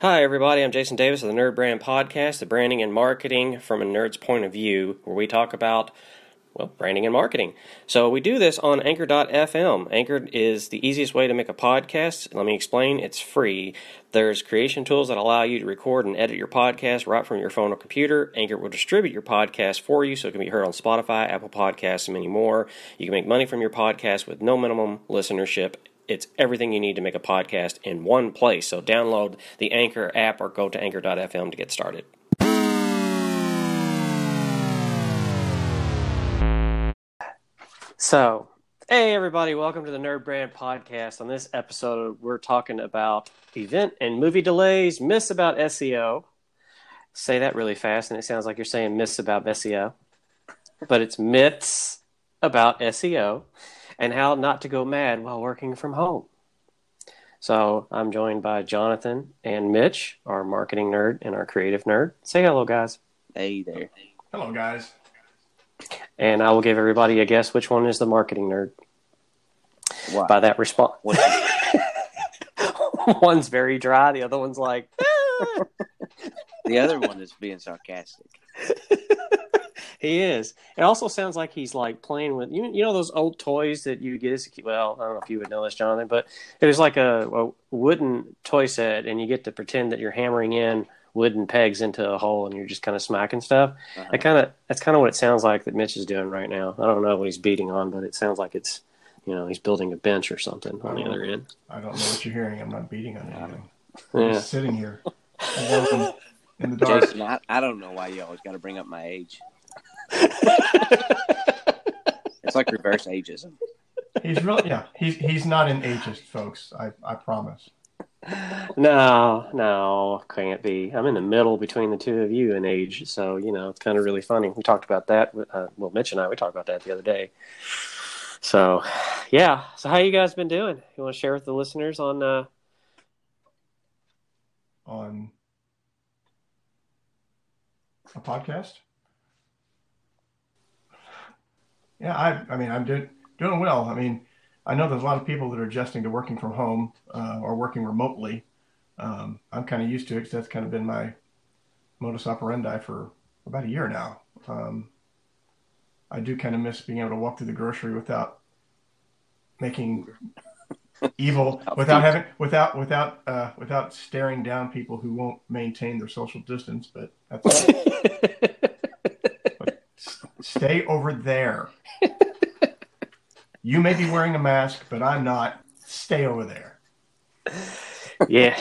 Hi, everybody. I'm Jason Davis of the Nerd Brand Podcast, the branding and marketing from a nerd's point of view, where we talk about, well, branding and marketing. So we do this on Anchor.fm. Anchor is the easiest way to make a podcast. Let me explain. It's free. There's creation tools that allow you to record and edit your podcast right from your phone or computer. Anchor will distribute your podcast for you so it can be heard on Spotify, Apple Podcasts, and many more. You can make money from your podcast with no minimum listenership it's everything you need to make a podcast in one place. So download the Anchor app or go to anchor.fm to get started. So, hey everybody, welcome to the Nerd Brand Podcast. On this episode, we're talking about event and movie delays, myths about SEO. Say that really fast, and it sounds like you're saying myths about SEO, but it's myths about SEO and how not to go mad while working from home. So I'm joined by Jonathan and Mitch, our marketing nerd and our creative nerd. Say hello, guys. Hey there. Hello, guys. And I will give everybody a guess which one is the marketing nerd. What? By that response. one's very dry, the other one's like. The other one is being sarcastic. he is. It also sounds like he's like playing with you. You know those old toys that you get as a kid. Well, I don't know if you would know this, Jonathan, but it was like a, a wooden toy set, and you get to pretend that you're hammering in wooden pegs into a hole, and you're just kind of smacking stuff. Uh-huh. That kind of that's kind of what it sounds like that Mitch is doing right now. I don't know what he's beating on, but it sounds like it's you know he's building a bench or something on the other end. I don't know what you're hearing. I'm not beating on anything. I'm yeah. just sitting here in the dark. Jason, I, I don't know why you always got to bring up my age it's like reverse ageism. He's really yeah. He's he's not an ageist, folks. I I promise. No, no, can't be. I'm in the middle between the two of you in age, so you know it's kind of really funny. We talked about that. Uh, well, Mitch and I we talked about that the other day. So, yeah. So, how you guys been doing? You want to share with the listeners on uh, on a podcast? Yeah, I, I mean, I'm doing doing well. I mean, I know there's a lot of people that are adjusting to working from home uh, or working remotely. Um, I'm kind of used to it because that's kind of been my modus operandi for about a year now. Um, I do kind of miss being able to walk through the grocery without making evil, without having, without, without, uh, without staring down people who won't maintain their social distance. But that's. but stay over there. You may be wearing a mask, but I'm not. Stay over there. Yeah,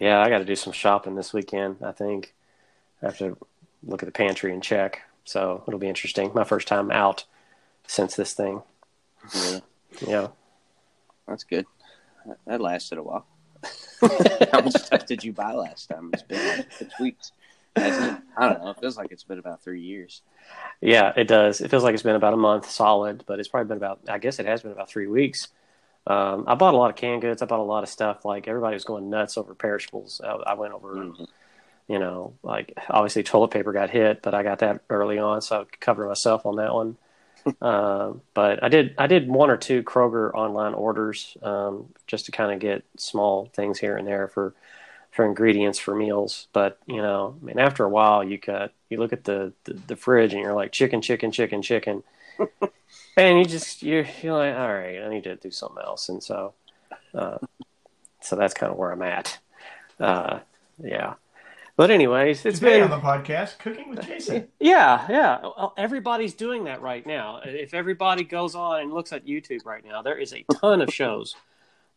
yeah. I got to do some shopping this weekend. I think I have to look at the pantry and check. So it'll be interesting. My first time out since this thing. Yeah. Yeah. That's good. That lasted a while. How much stuff did you buy last time? It's been like six weeks. I don't know. It feels like it's been about three years. Yeah, it does. It feels like it's been about a month solid, but it's probably been about. I guess it has been about three weeks. Um, I bought a lot of canned goods. I bought a lot of stuff. Like everybody was going nuts over perishables. I, I went over, mm-hmm. you know, like obviously toilet paper got hit, but I got that early on, so I covered myself on that one. uh, but I did I did one or two Kroger online orders um, just to kind of get small things here and there for for ingredients for meals. But you know, I mean, after a while, you cut you look at the the, the fridge and you're like chicken, chicken, chicken, chicken, and you just you're you're like, all right, I need to do something else. And so, uh, so that's kind of where I'm at. Uh, yeah. But anyways, it's Today been on the podcast, cooking with Jason. Yeah, yeah. Everybody's doing that right now. If everybody goes on and looks at YouTube right now, there is a ton of shows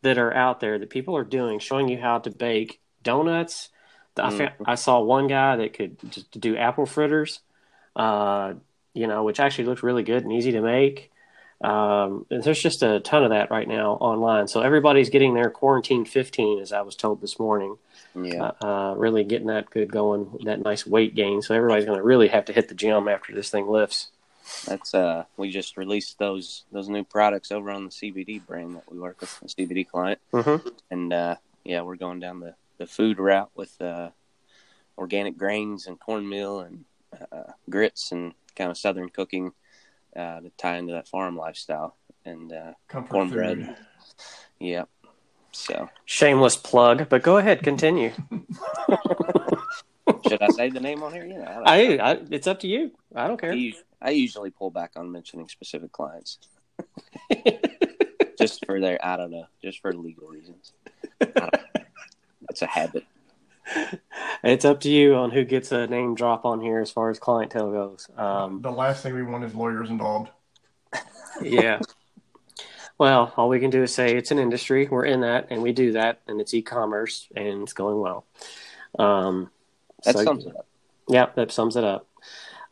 that are out there that people are doing, showing you how to bake donuts. Mm. I, found, I saw one guy that could just do apple fritters, uh, you know, which actually looked really good and easy to make. Um, and there's just a ton of that right now online. So everybody's getting their quarantine 15, as I was told this morning. Yeah. Uh, uh, really getting that good going, that nice weight gain. So everybody's going to really have to hit the gym after this thing lifts. That's uh, we just released those those new products over on the CBD brand that we work with, the CBD client, mm-hmm. and uh, yeah, we're going down the the food route with uh, organic grains and cornmeal and uh, grits and kind of southern cooking uh, to tie into that farm lifestyle and uh, cornbread. Yep. So shameless plug, but go ahead, continue. Should I say the name on here? Yeah, I, I, it's up to you. I don't care. I, I usually pull back on mentioning specific clients, just for their I don't know, just for legal reasons. It's a habit. It's up to you on who gets a name drop on here as far as clientele goes. Um, the last thing we want is lawyers involved. yeah. Well, all we can do is say it's an industry. We're in that, and we do that, and it's e-commerce, and it's going well. Um, that so, sums it up. Yeah, that sums it up.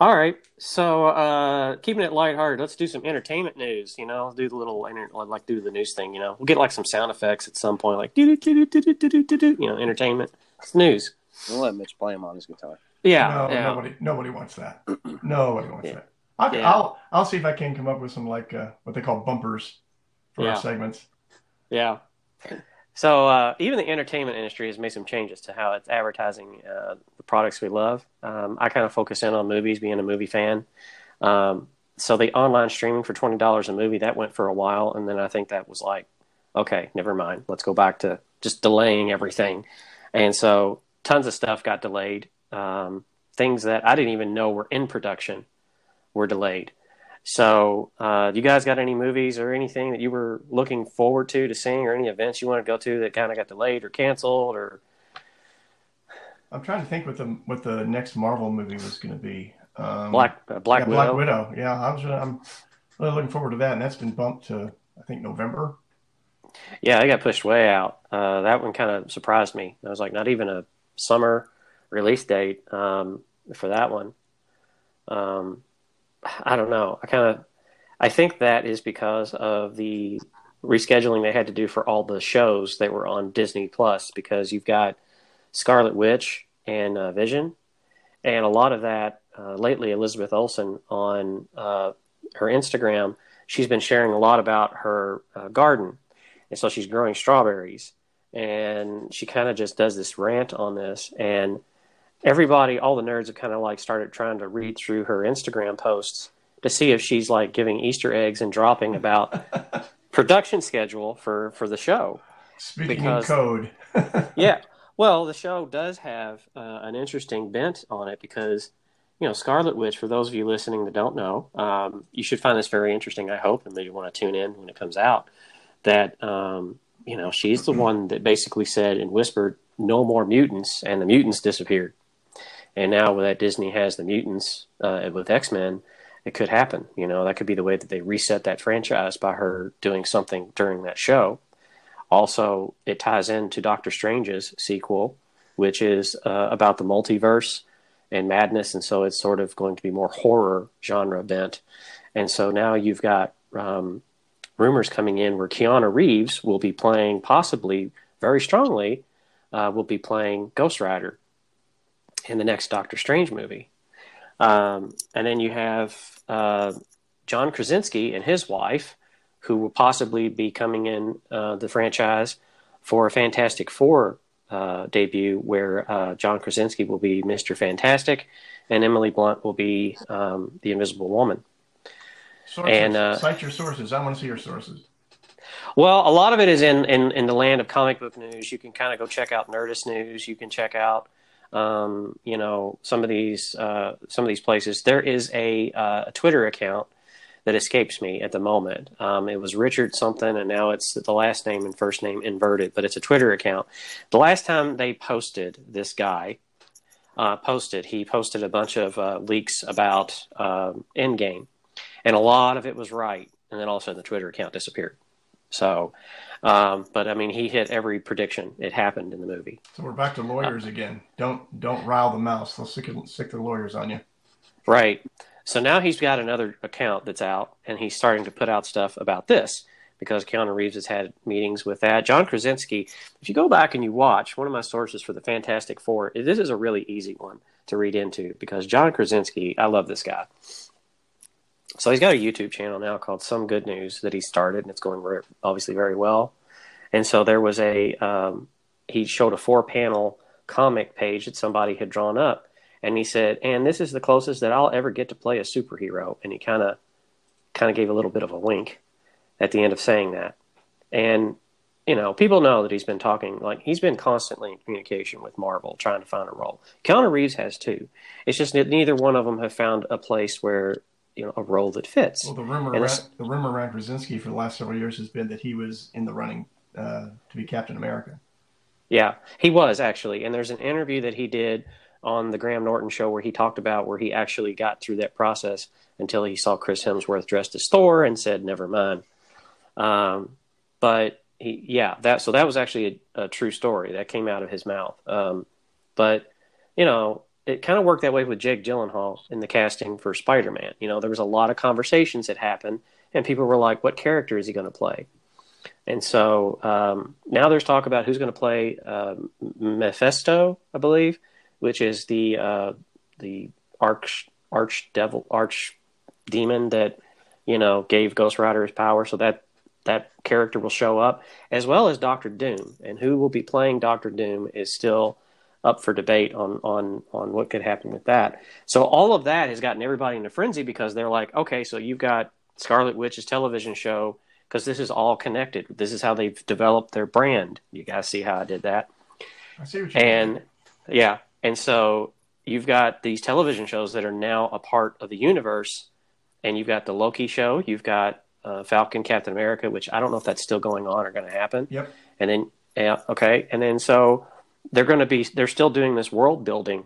All right, so uh, keeping it lighthearted, let's do some entertainment news. You know, do the little like do the news thing. You know, we'll get like some sound effects at some point, like do do do do do do do do. You know, entertainment. It's news. We'll let Mitch play him on his guitar. Yeah, no, yeah. nobody nobody wants that. nobody wants yeah. that. I'll, yeah. I'll I'll see if I can come up with some like uh, what they call bumpers for yeah. our segments. Yeah. So uh, even the entertainment industry has made some changes to how it's advertising uh, the products we love. Um, I kind of focus in on movies, being a movie fan. Um, so the online streaming for twenty dollars a movie that went for a while, and then I think that was like, okay, never mind. Let's go back to just delaying everything. And so tons of stuff got delayed. Um, things that I didn't even know were in production were delayed. So, uh, you guys got any movies or anything that you were looking forward to to seeing, or any events you want to go to that kind of got delayed or canceled, or? I'm trying to think what the what the next Marvel movie was going to be. Um, Black uh, Black yeah, Widow. Black Widow. Yeah, I was. I'm really looking forward to that, and that's been bumped to I think November. Yeah, it got pushed way out. Uh, that one kind of surprised me. I was like, not even a summer release date um, for that one. Um, I don't know. I kind of, I think that is because of the rescheduling they had to do for all the shows that were on Disney Plus. Because you've got Scarlet Witch and uh, Vision, and a lot of that uh, lately. Elizabeth Olsen on uh, her Instagram, she's been sharing a lot about her uh, garden and so she's growing strawberries and she kind of just does this rant on this and everybody all the nerds have kind of like started trying to read through her instagram posts to see if she's like giving easter eggs and dropping about production schedule for for the show. Speaking because, in code. Yeah. Well the show does have uh, an interesting bent on it because you know scarlet witch for those of you listening that don't know um, you should find this very interesting i hope and maybe want to tune in when it comes out that um, you know she's the one that basically said and whispered no more mutants and the mutants disappeared and now that disney has the mutants uh, with x-men it could happen you know? That could be the way that they reset that franchise by her doing something during that show. Also it ties into doctor strange's sequel which is uh, about the multiverse and madness and so it's sort of going to be more horror genre bent. And so now you've got um, rumors coming in where Keanu Reeves will be playing, possibly very strongly, uh, will be playing Ghost Rider in the next Doctor Strange movie. Um, and then you have uh, John Krasinski and his wife, who will possibly be coming in uh, the franchise for a Fantastic Four uh, debut, where uh, John Krasinski will be Mister Fantastic, and Emily Blunt will be um, the Invisible Woman. Sources. And uh, cite your sources. I want to see your sources. Well, a lot of it is in, in, in the land of comic book news. You can kind of go check out Nerdist News. You can check out, um, you know, some of these uh, some of these places. There is a, uh, a Twitter account that escapes me at the moment. Um, it was Richard something, and now it's the last name and first name inverted, but it's a Twitter account. The last time they posted this guy uh, posted, he posted a bunch of uh, leaks about um, Endgame and a lot of it was right. And then all of a sudden, the Twitter account disappeared. So, um, but I mean, he hit every prediction. It happened in the movie. So we're back to lawyers uh, again. Don't don't rile the mouse. They'll stick, stick the lawyers on you. Right. So now he's got another account that's out, and he's starting to put out stuff about this because Keanu Reeves has had meetings with that. John Krasinski. If you go back and you watch one of my sources for the Fantastic Four, this is a really easy one to read into because John Krasinski. I love this guy. So he's got a YouTube channel now called Some Good News that he started, and it's going very, obviously very well. And so there was a um, he showed a four panel comic page that somebody had drawn up, and he said, "And this is the closest that I'll ever get to play a superhero." And he kind of kind of gave a little bit of a wink at the end of saying that, and you know, people know that he's been talking, like, he's been constantly in communication with Marvel trying to find a role. Keanu Reeves has too. It's just that neither one of them have found a place where, you know, a role that fits. Well, the rumor, around, the rumor around Krasinski for the last several years has been that he was in the running uh, to be Captain America. Yeah, he was actually. And there's an interview that he did on the Graham Norton show where he talked about where he actually got through that process until he saw Chris Hemsworth dressed as Thor and said, never mind. Um, but he, yeah, that so that was actually a, a, true story that came out of his mouth. Um, but you know, it kind of worked that way with Jake Gyllenhaal in the casting for Spider Man. You know, there was a lot of conversations that happened, and people were like, "What character is he going to play?" And so um, now there's talk about who's going to play uh, Mephisto, I believe, which is the uh, the arch arch devil arch demon that you know gave Ghost Rider his power. So that that character will show up, as well as Doctor Doom. And who will be playing Doctor Doom is still up for debate on on on what could happen with that. So all of that has gotten everybody in a frenzy because they're like, okay, so you've got Scarlet Witch's television show because this is all connected. This is how they've developed their brand. You guys see how I did that? I see what you and mean. yeah, and so you've got these television shows that are now a part of the universe, and you've got the Loki show, you've got uh, Falcon, Captain America, which I don't know if that's still going on or going to happen. Yep. And then yeah, okay, and then so they're going to be they're still doing this world building.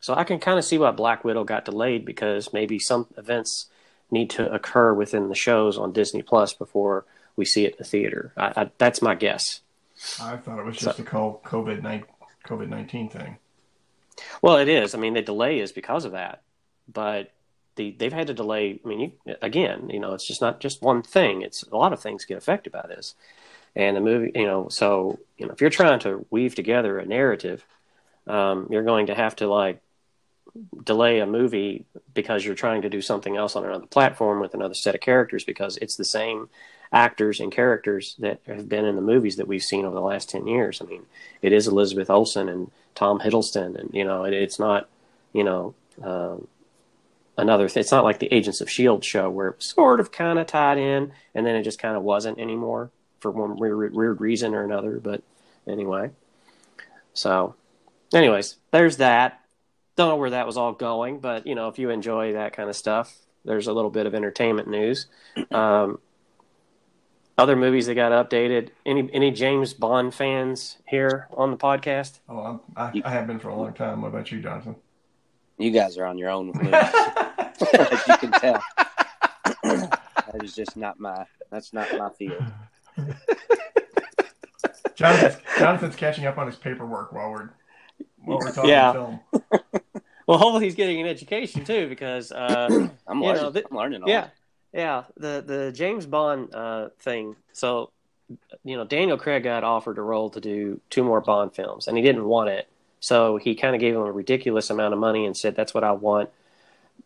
So I can kind of see why Black Widow got delayed because maybe some events need to occur within the shows on Disney Plus before we see it in the theater. I, I, that's my guess. I thought it was just so, a COVID COVID nineteen thing. Well, it is. I mean, the delay is because of that, but the, they've had to delay. I mean, you, again, you know, it's just not just one thing. It's a lot of things get affected by this, and the movie, you know, so you know, if you're trying to weave together a narrative, um, you're going to have to like delay a movie because you're trying to do something else on another platform with another set of characters because it's the same actors and characters that have been in the movies that we've seen over the last 10 years. I mean, it is Elizabeth Olsen and Tom Hiddleston and you know, it, it's not, you know, um, another th- it's not like the Agents of Shield show where it was sort of kind of tied in and then it just kind of wasn't anymore for one weird, weird reason or another, but anyway. So, anyways, there's that don't know where that was all going, but you know, if you enjoy that kind of stuff, there's a little bit of entertainment news. Um, other movies that got updated. Any any James Bond fans here on the podcast? Oh, I'm, I, I have been for a long time. What about you, Jonathan? You guys are on your own with movies, as you can tell. that is just not my. That's not my field. Jonathan's, Jonathan's catching up on his paperwork while we're while we're talking yeah. film. well, hopefully he's getting an education too, because uh, I'm learning. Know, the, I'm learning. yeah, yeah. The the James Bond uh, thing. So, you know, Daniel Craig got offered a role to do two more Bond films, and he didn't want it. So he kind of gave him a ridiculous amount of money and said, "That's what I want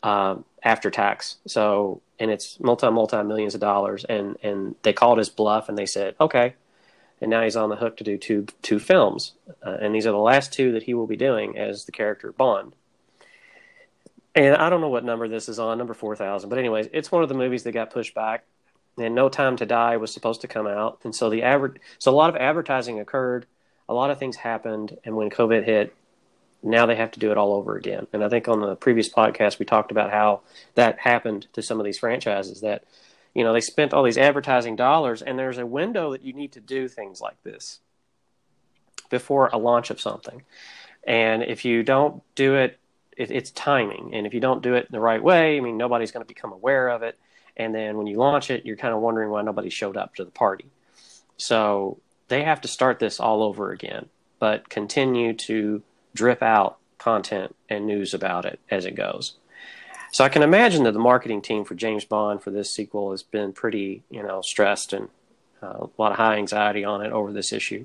um, after tax." So, and it's multi multi millions of dollars, and and they called his bluff, and they said, "Okay." and now he's on the hook to do two two films, uh, and these are the last two that he will be doing as the character Bond. And I don't know what number this is on, number four thousand, but anyways, it's one of the movies that got pushed back. And No Time to Die was supposed to come out, and so the aver- so a lot of advertising occurred, a lot of things happened, and when COVID hit, now they have to do it all over again. And I think on the previous podcast we talked about how that happened to some of these franchises that you know they spent all these advertising dollars and there's a window that you need to do things like this before a launch of something. And if you don't do it, it it's timing. And if you don't do it the right way i mean nobody's going to become aware of it. And then when you launch it you're kind of wondering why nobody showed up to the party. So they have to start this all over again but continue to drip out content and news about it as it goes so I can imagine that the marketing team for James Bond for this sequel has been pretty, you know, stressed and uh, a lot of high anxiety on it over this issue.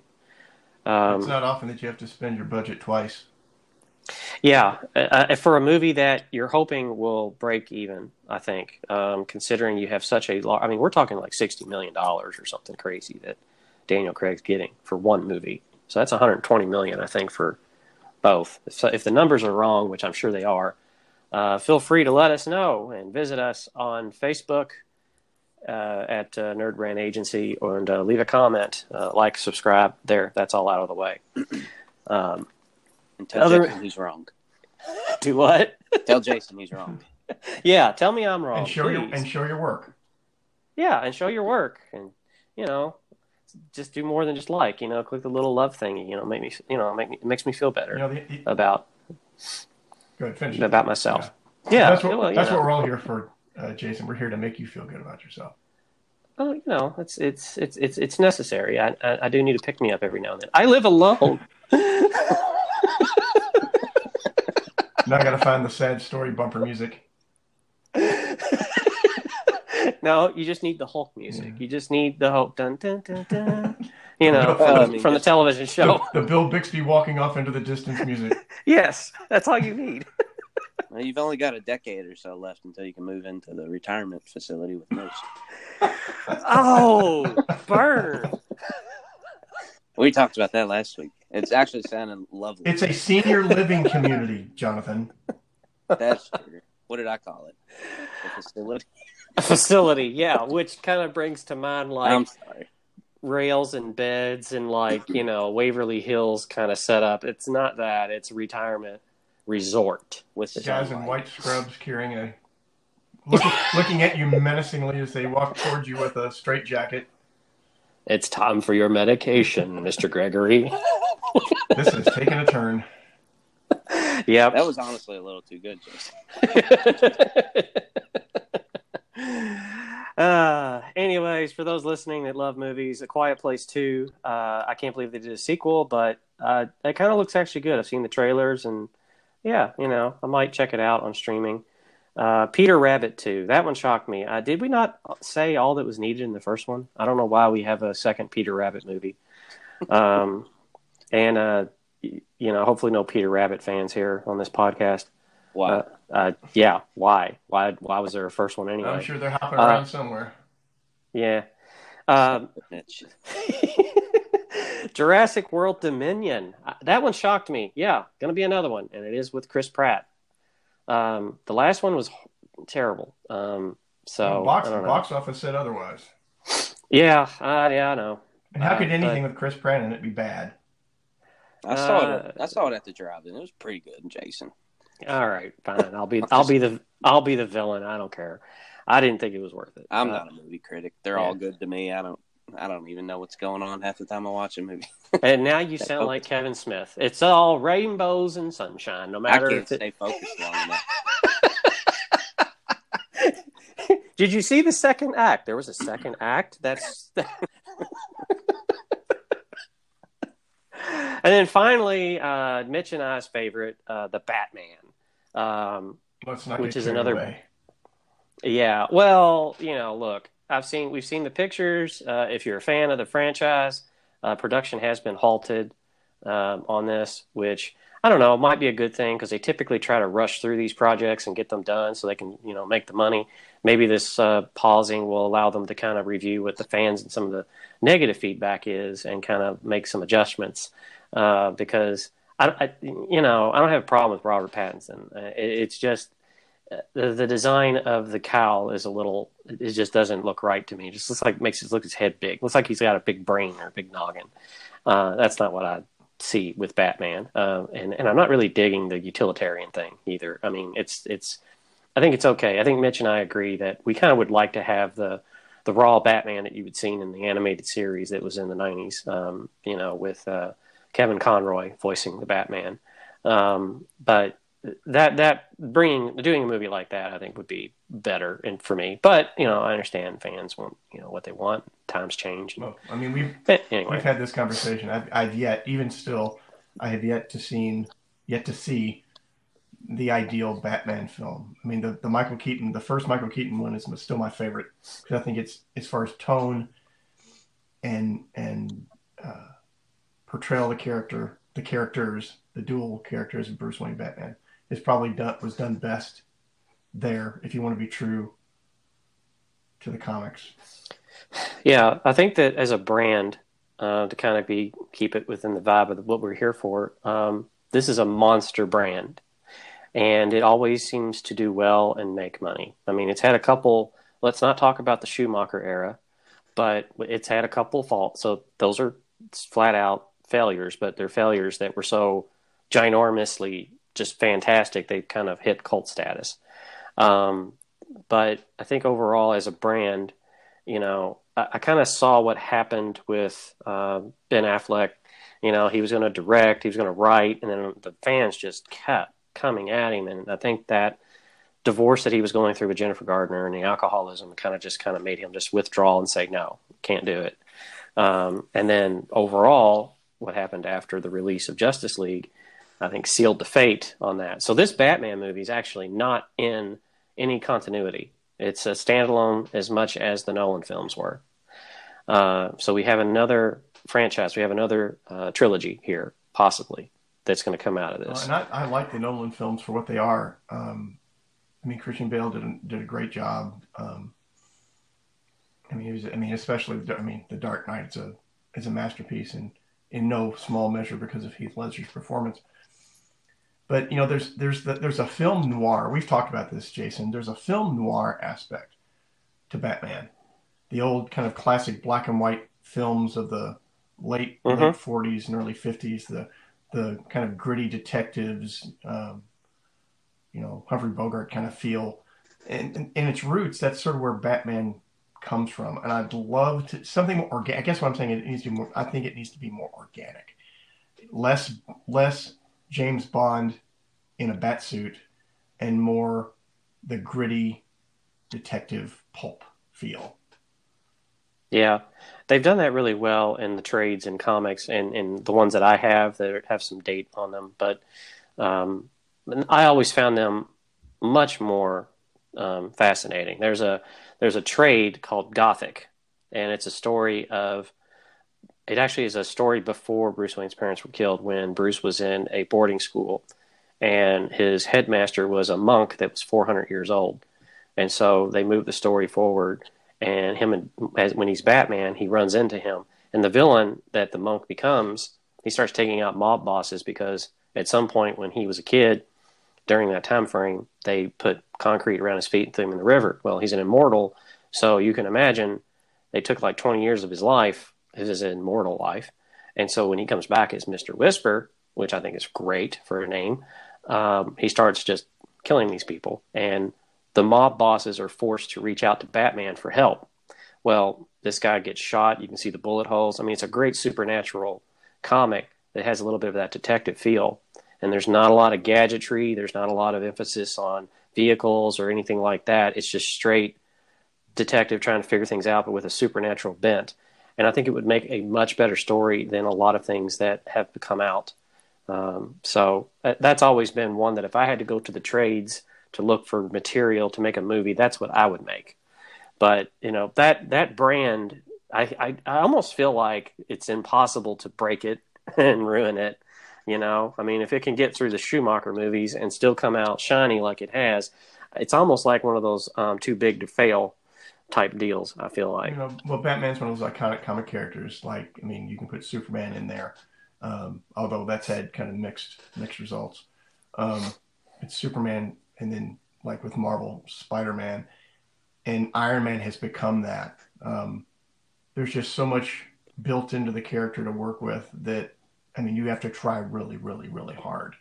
Um, it's not often that you have to spend your budget twice. Yeah, uh, uh for a movie that you're hoping will break even, I think, um, considering you have such a large. I mean, we're talking like sixty million dollars or something crazy that Daniel Craig's getting for one movie. So that's 120 million, I think, for both. So if the numbers are wrong, which I'm sure they are, uh, feel free to let us know and visit us on Facebook uh, at uh, Nerd Brand Agency and uh, leave a comment, uh, like, subscribe. There, that's all out of the way. Um, And tell Other- Jason he's wrong. do what? Tell Jason he's wrong. yeah, tell me I'm wrong. and show your and show your work. yeah, and show your work, and you know, just do more than just like. You know, click the little love thingy. You know, make me. You know, make me, it makes me feel better You know, the, the, about ahead, finish. about myself. Yeah, that's what well, that's know. what we're all here for, uh, Jason. We're here to make you feel good about yourself. Well, you know, it's it's it's it's it's necessary. I, I I do need to pick me up every now and then. I live alone. Now I got to find the sad story bumper music. No, you just need the Hulk music. Yeah. You just need the Hulk dun dun dun dun. You know, Well, um, from, the television show. The, the Bill Bixby walking off into the distance music. yes, that's all you need. Well, you've only got a decade or so left until you can move into the retirement facility with Moose. Oh, burn! We talked about that last week. It's actually sounding lovely. It's a senior living community, Jonathan. That's true. What did I call it? A facility. A facility, yeah, which kind of brings to mind like I'm sorry. rails and beds and like you know Waverly Hills kind of setup. It's not that. It's a retirement resort. With Guys in white scrubs carrying a looking, looking at you menacingly as they walk towards you with a straight jacket. It's time for your medication, Mister Gregory. This is taking a turn. Yeah, That was honestly a little too good, Jason. uh, anyways, for those listening that love movies, A Quiet Place 2, uh, I can't believe they did a sequel, but uh, it kind of looks actually good. I've seen the trailers, and yeah, you know, I might check it out on streaming. Uh, Peter Rabbit 2, that one shocked me. Uh, did we not say all that was needed in the first one? I don't know why we have a second Peter Rabbit movie. Um, and, uh, you know, hopefully no Peter Rabbit fans here on this podcast. Wow. Uh, uh, yeah, why? Why? Why was there a first one anyway? I'm sure they're hopping Uh, around somewhere. Yeah. Um, Jurassic World Dominion. Uh, That one shocked me. Yeah, going to be another one, and it is with Chris Pratt. Um, the last one was terrible. Um, so box, I don't know. box office said otherwise. Yeah, uh, yeah, I know. And how Uh, could anything but- with Chris Pratt in it be bad? I saw Uh, it. I saw it at the drive-in. It was pretty good, Jason. All right, fine. I'll be. I'll be the. I'll be the villain. I don't care. I didn't think it was worth it. I'm Uh, not a movie critic. They're yeah. all good to me. I don't. I don't even know what's going on half the time I watch a movie. and now you sound like. Kevin Smith. It's all rainbows and sunshine, no matter. I can't if it, stay focused long enough. Did you see the second act? There was a second act. That's. and then finally, uh, Mitch and I's favorite, uh, the Batman. Um, Which is another- away. yeah, well, you know, look, I've seen we've seen the pictures. Uh, if you're a fan of the franchise, uh, production has been halted um, on this, which I don't know might be a good thing because they typically try to rush through these projects and get them done so they can you know make the money. Maybe this uh, pausing will allow them to kind of review what the fans and some of the negative feedback is and kind of make some adjustments uh, because I, I you know I don't have a problem with Robert Pattinson. Uh, it, it's just uh, the, the design of the cowl is a little it just doesn't look right to me. It just looks like makes it look his head big. Looks like he's got a big brain or a big noggin. Uh, that's not what I see with Batman. Uh, and and I'm not really digging the utilitarian thing either. I mean, it's it's I think it's okay. I think Mitch and I agree that we kind of would like to have the the raw Batman that you had seen in the animated series that was in the 90s. Um, you know, with uh, Kevin Conroy voicing the Batman. Um, but that that bringing doing a movie like that, I think would be better and for me. But you know, I understand fans want you know what they want. Times change. Well, I mean, we've anyway, we've had this conversation. I've, I've yet, even still, I have yet to seen, yet to see the ideal Batman film. I mean, the, the Michael Keaton, the first Michael Keaton one is still my favorite because I think it's as far as tone and and uh, portrayal of the character, the characters, the dual characters of Bruce Wayne Batman is probably done was done best there. If you want to be true to the comics, Yeah, I think that as a brand, uh, to kind of be keep it within the vibe of what we're here for, um, this is a monster brand, and it always seems to do well and make money. I mean, it's had a couple let's not talk about the Schumacher era, but it's had a couple faults. So those are flat out failures, but they're failures that were so ginormously just fantastic they kind of hit cult status. Um, but I think overall, as a brand, you know, I, I kind of saw what happened with uh, Ben Affleck. You know, he was going to direct, he was going to write, and then the fans just kept coming at him. And I think that divorce that he was going through with Jennifer Gardner and the alcoholism kind of just kind of made him just withdraw and say, no, can't do it. Um, and then overall, what happened after the release of Justice League, I think sealed the fate on that. So this Batman movie is actually not in any continuity. It's a standalone as much as the Nolan films were. Uh, so we have another franchise. We have another uh, trilogy here, possibly, that's going to come out of this. Well, and I, I, like the Nolan films for what they are. Um, I mean, Christian Bale did a, did a great job. Um, I mean, was, I mean, especially, I mean, The Dark Knight is a is a masterpiece, and in no small measure because of Heath Ledger's performance. But you know, there's there's the, there's a film noir. We've talked about this, Jason. There's a film noir aspect to Batman. The old kind of classic black and white films of the late mm-hmm. late 40s and early 50s. The the kind of gritty detectives, um, you know, Humphrey Bogart kind of feel. And in its roots, that's sort of where Batman comes from. And I'd love to something more organic. I guess what I'm saying it needs to be more. I think it needs to be more organic, less less James Bond in a bat suit, and more the gritty detective pulp feel. Yeah, they've done that really well in the trades and comics, and, and the ones that I have that have some date on them. But um, I always found them much more um, fascinating. There's a there's a trade called Gothic, and it's a story of. It actually is a story before Bruce Wayne's parents were killed when Bruce was in a boarding school, and his headmaster was a monk that was 400 years old, and so they moved the story forward. And him and as, when he's Batman, he runs into him, and the villain that the monk becomes, he starts taking out mob bosses because at some point when he was a kid, during that time frame, they put concrete around his feet and threw him in the river. Well, he's an immortal, so you can imagine they took like 20 years of his life, his immortal life, and so when he comes back as Mister Whisper, which I think is great for a name, um, he starts just killing these people, and the mob bosses are forced to reach out to Batman for help. Well, this guy gets shot. You can see the bullet holes. I mean, it's a great supernatural comic that has a little bit of that detective feel and there's not a lot of gadgetry. There's not a lot of emphasis on vehicles or anything like that. It's just straight detective trying to figure things out, but with a supernatural bent. And I think it would make a much better story than a lot of things that have come out. Um, so uh, that's always been one that if I had to go to the trades to look for material to make a movie, that's what I would make. But you know that that brand, I, I, I almost feel like it's impossible to break it and ruin it you know, I mean, if it can get through the Schumacher movies and still come out shiny like it has, it's almost like one of those um, too big to fail type deals. I feel like. You know, well, Batman's one of those iconic comic characters. Like, I mean, you can put Superman in there, um, although that's had kind of mixed mixed results. Um, it's Superman, and then like with Marvel, Spider Man, and Iron Man has become that. Um, there's just so much built into the character to work with that I mean, you have to try really, really, really hard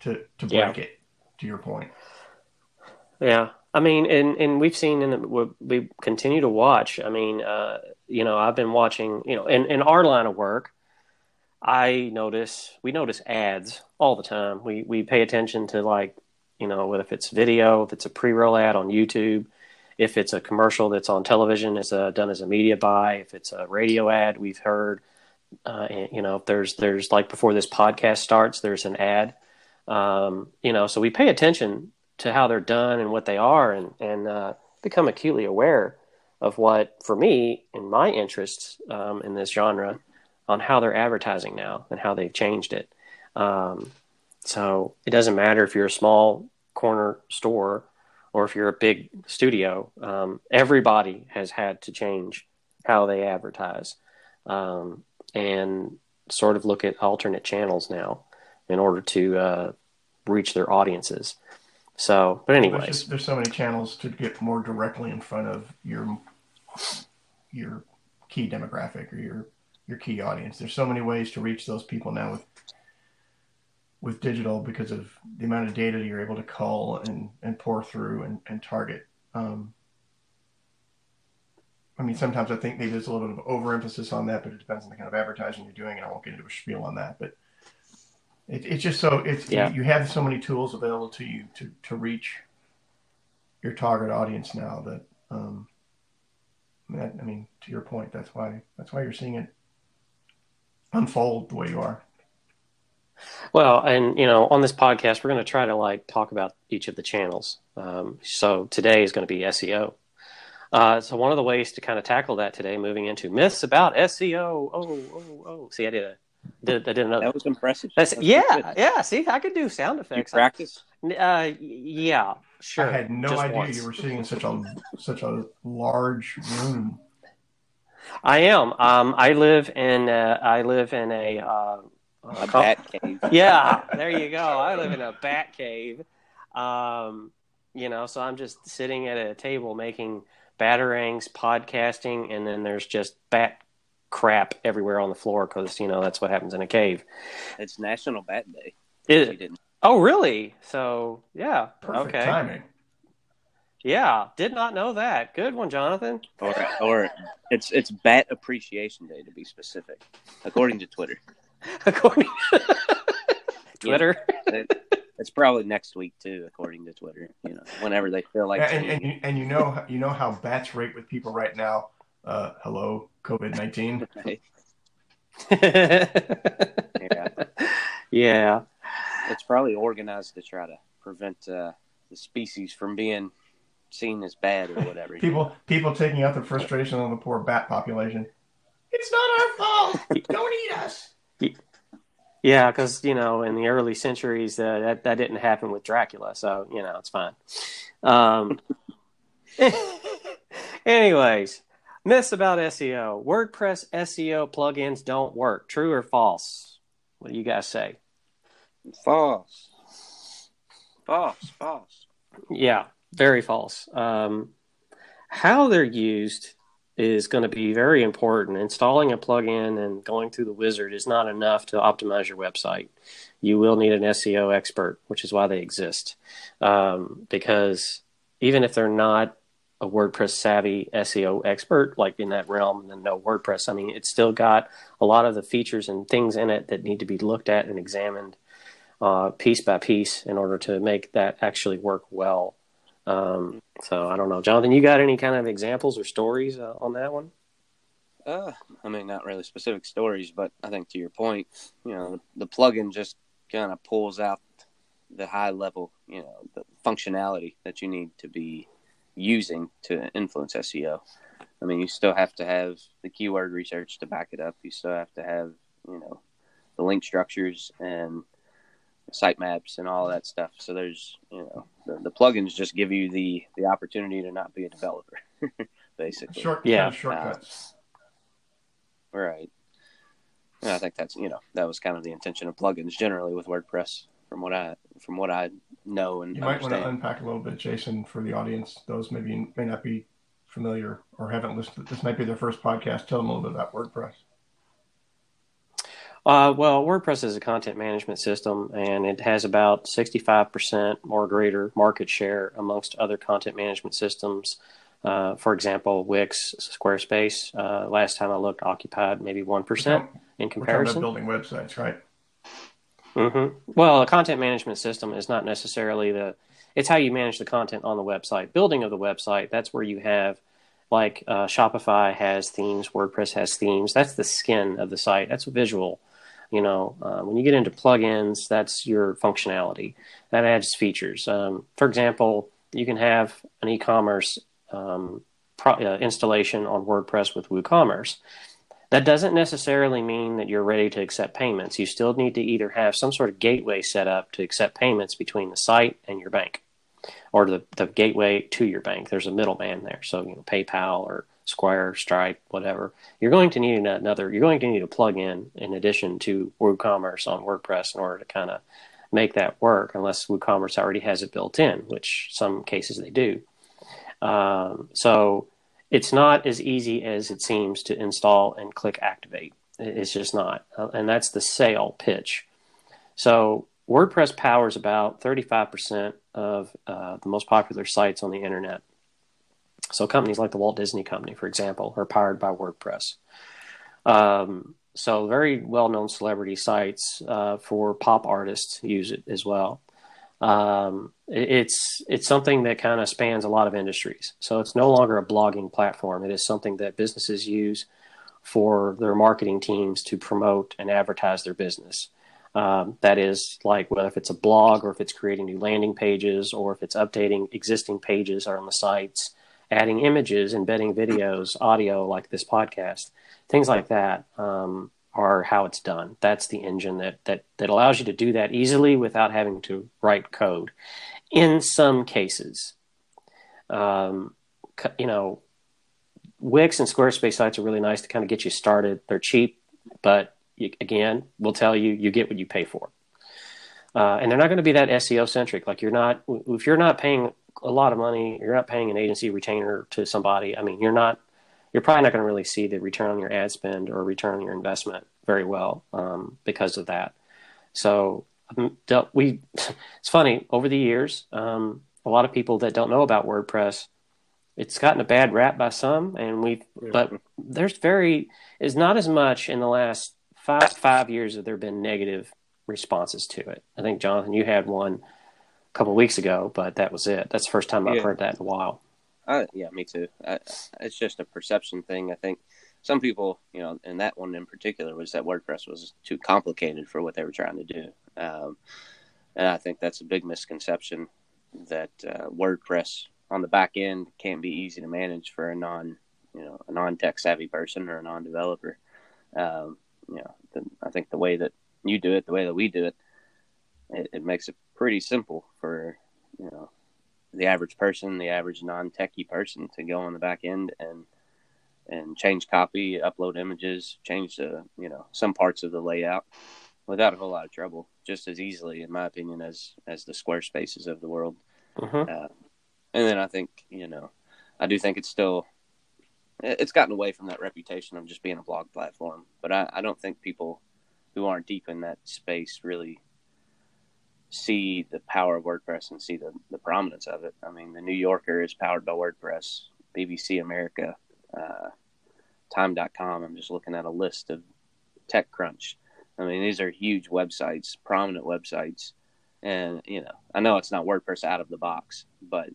to to break yeah. it. To your point. Yeah, I mean, and and we've seen and we continue to watch. I mean, uh, you know, I've been watching. You know, in in our line of work, I notice we notice ads all the time. We we pay attention to like you know whether if it's video, if it's a pre-roll ad on YouTube, if it's a commercial that's on television, it's uh, done as a media buy. If it's a radio ad, we've heard uh, you know, if there's there's like before this podcast starts, there's an ad. Um, you know, so we pay attention to how they're done and what they are, and and uh, become acutely aware of what, for me, in my interests um, in this genre, on how they're advertising now and how they've changed it. Um, so it doesn't matter if you're a small corner store or if you're a big studio. Um, everybody has had to change how they advertise. Um, and sort of look at alternate channels now in order to uh, reach their audiences. So, but anyways, there's, just, there's so many channels to get more directly in front of your your key demographic or your your key audience. There's so many ways to reach those people now with with digital because of the amount of data you're able to cull and, and pour through and, and target. Um, I mean, sometimes I think maybe there's a little bit of overemphasis on that, but it depends on the kind of advertising you're doing, and I won't get into a spiel on that. But it, it's just so it's yeah. you, have so many tools available to you to to reach your target audience now that um, that, I mean, to your point, that's why that's why you're seeing it unfold the way you are. Well, and you know, on this podcast, we're going to try to like talk about each of the channels. Um, so today is going to be SEO. Uh, so one of the ways to kind of tackle that today, moving into myths about SEO. Oh, oh, oh! See, I did a, did, I did another. That was impressive. That's, That's yeah, yeah. See, I could do sound effects. You practice? Uh, yeah, sure. I had no idea once. you were sitting in such a such a large room. I am. Um, I live in. Uh, I live in a. Uh, a bat cave. Yeah, there you go. I live in a bat cave. Um, you know, so I'm just sitting at a table making batarangs, podcasting, and then there's just bat crap everywhere on the floor because you know that's what happens in a cave. It's National Bat Day. It, oh, really? So yeah, perfect okay. timing. Yeah, did not know that. Good one, Jonathan. Or, or it's it's Bat Appreciation Day to be specific, according to Twitter. according to Twitter. Yeah, it's probably next week too, according to Twitter. You know, whenever they feel like. And, and, you, and you know you know how bats rate with people right now. Uh, hello, COVID nineteen. yeah. yeah. It's probably organized to try to prevent uh, the species from being seen as bad or whatever. people people taking out their frustration on the poor bat population. It's not our fault. Don't eat us. Yeah, because you know, in the early centuries, uh, that that didn't happen with Dracula, so you know it's fine. Um, anyways, myths about SEO: WordPress SEO plugins don't work. True or false? What do you guys say? False. False. False. Yeah, very false. Um, how they're used is going to be very important. Installing a plugin and going through the wizard is not enough to optimize your website. You will need an SEO expert, which is why they exist. Um, because even if they're not a WordPress savvy SEO expert, like in that realm, and then no WordPress, I mean, it's still got a lot of the features and things in it that need to be looked at and examined uh, piece by piece in order to make that actually work well. Um, so I don't know, Jonathan. You got any kind of examples or stories uh, on that one? Uh, I mean, not really specific stories, but I think to your point, you know, the plugin just kind of pulls out the high level, you know, the functionality that you need to be using to influence SEO. I mean, you still have to have the keyword research to back it up. You still have to have, you know, the link structures and sitemaps and all that stuff. So there's, you know, the, the plugins just give you the the opportunity to not be a developer, basically. Short, yeah, shortcuts. Uh, right. And I think that's you know that was kind of the intention of plugins generally with WordPress, from what I from what I know and you might understand. want to unpack a little bit, Jason, for the audience. Those maybe may not be familiar or haven't listened. This might be their first podcast. Tell them a little bit about WordPress. Uh, well, WordPress is a content management system, and it has about 65% or greater market share amongst other content management systems. Uh, for example, Wix, Squarespace. Uh, last time I looked, occupied maybe one percent in comparison. building websites, right? Mm-hmm. Well, a content management system is not necessarily the. It's how you manage the content on the website. Building of the website. That's where you have like uh, Shopify has themes, WordPress has themes. That's the skin of the site. That's visual. You know, uh, when you get into plugins, that's your functionality. That adds features. Um, for example, you can have an e-commerce um, pro- uh, installation on WordPress with WooCommerce. That doesn't necessarily mean that you're ready to accept payments. You still need to either have some sort of gateway set up to accept payments between the site and your bank, or the, the gateway to your bank. There's a middleman there, so you know PayPal or Square, Stripe, whatever, you're going to need another. You're going to need a plug-in in addition to WooCommerce on WordPress in order to kind of make that work unless WooCommerce already has it built in, which some cases they do. Um, so it's not as easy as it seems to install and click activate. It's just not, uh, and that's the sale pitch. So WordPress powers about 35% of uh, the most popular sites on the internet. So companies like the Walt Disney Company, for example, are powered by WordPress. Um, so very well-known celebrity sites uh, for pop artists use it as well. Um, it's it's something that kind of spans a lot of industries. So it's no longer a blogging platform. It is something that businesses use for their marketing teams to promote and advertise their business. Um, that is like whether if it's a blog or if it's creating new landing pages or if it's updating existing pages on the sites, adding images, embedding videos, audio like this podcast things like that um, are how it's done. That's the engine that that that allows you to do that easily without having to write code. In some cases, um, you know, Wix and Squarespace sites are really nice to kind of get you started. They're cheap, but you, again, we'll tell you you get what you pay for. Uh, and they're not going to be that SEO centric. Like you're not if you're not paying a lot of money, you're not paying an agency retainer to somebody. I mean, you're not you're probably not going to really see the return on your ad spend or return on your investment very well um, because of that. So um, we, it's funny over the years, um, a lot of people that don't know about WordPress, it's gotten a bad rap by some, and we, but there's very is not as much in the last five five years that there have been negative responses to it. I think Jonathan, you had one a couple weeks ago, but that was it. That's the first time I've yeah. heard that in a while. Yeah, me too. I, it's just a perception thing. I think some people, you know, and that one in particular was that WordPress was too complicated for what they were trying to do. Um, and I think that's a big misconception that uh, WordPress on the back end can't be easy to manage for a non, you know, a non-tech savvy person or a non-developer. Um, you know, the, I think the way that you do it, the way that we do it, it, it makes it pretty simple for you know the average person, the average non-techie person, to go on the back end and and change copy, upload images, change the you know some parts of the layout without a whole lot of trouble, just as easily, in my opinion, as as the Squarespaces of the world. Uh-huh. Uh, and then I think you know, I do think it's still it's gotten away from that reputation of just being a blog platform, but I, I don't think people who aren't deep in that space really see the power of WordPress and see the, the prominence of it. I mean, the New Yorker is powered by WordPress, BBC America, uh, Time.com. I'm just looking at a list of TechCrunch. I mean, these are huge websites, prominent websites, and you know, I know it's not WordPress out of the box, but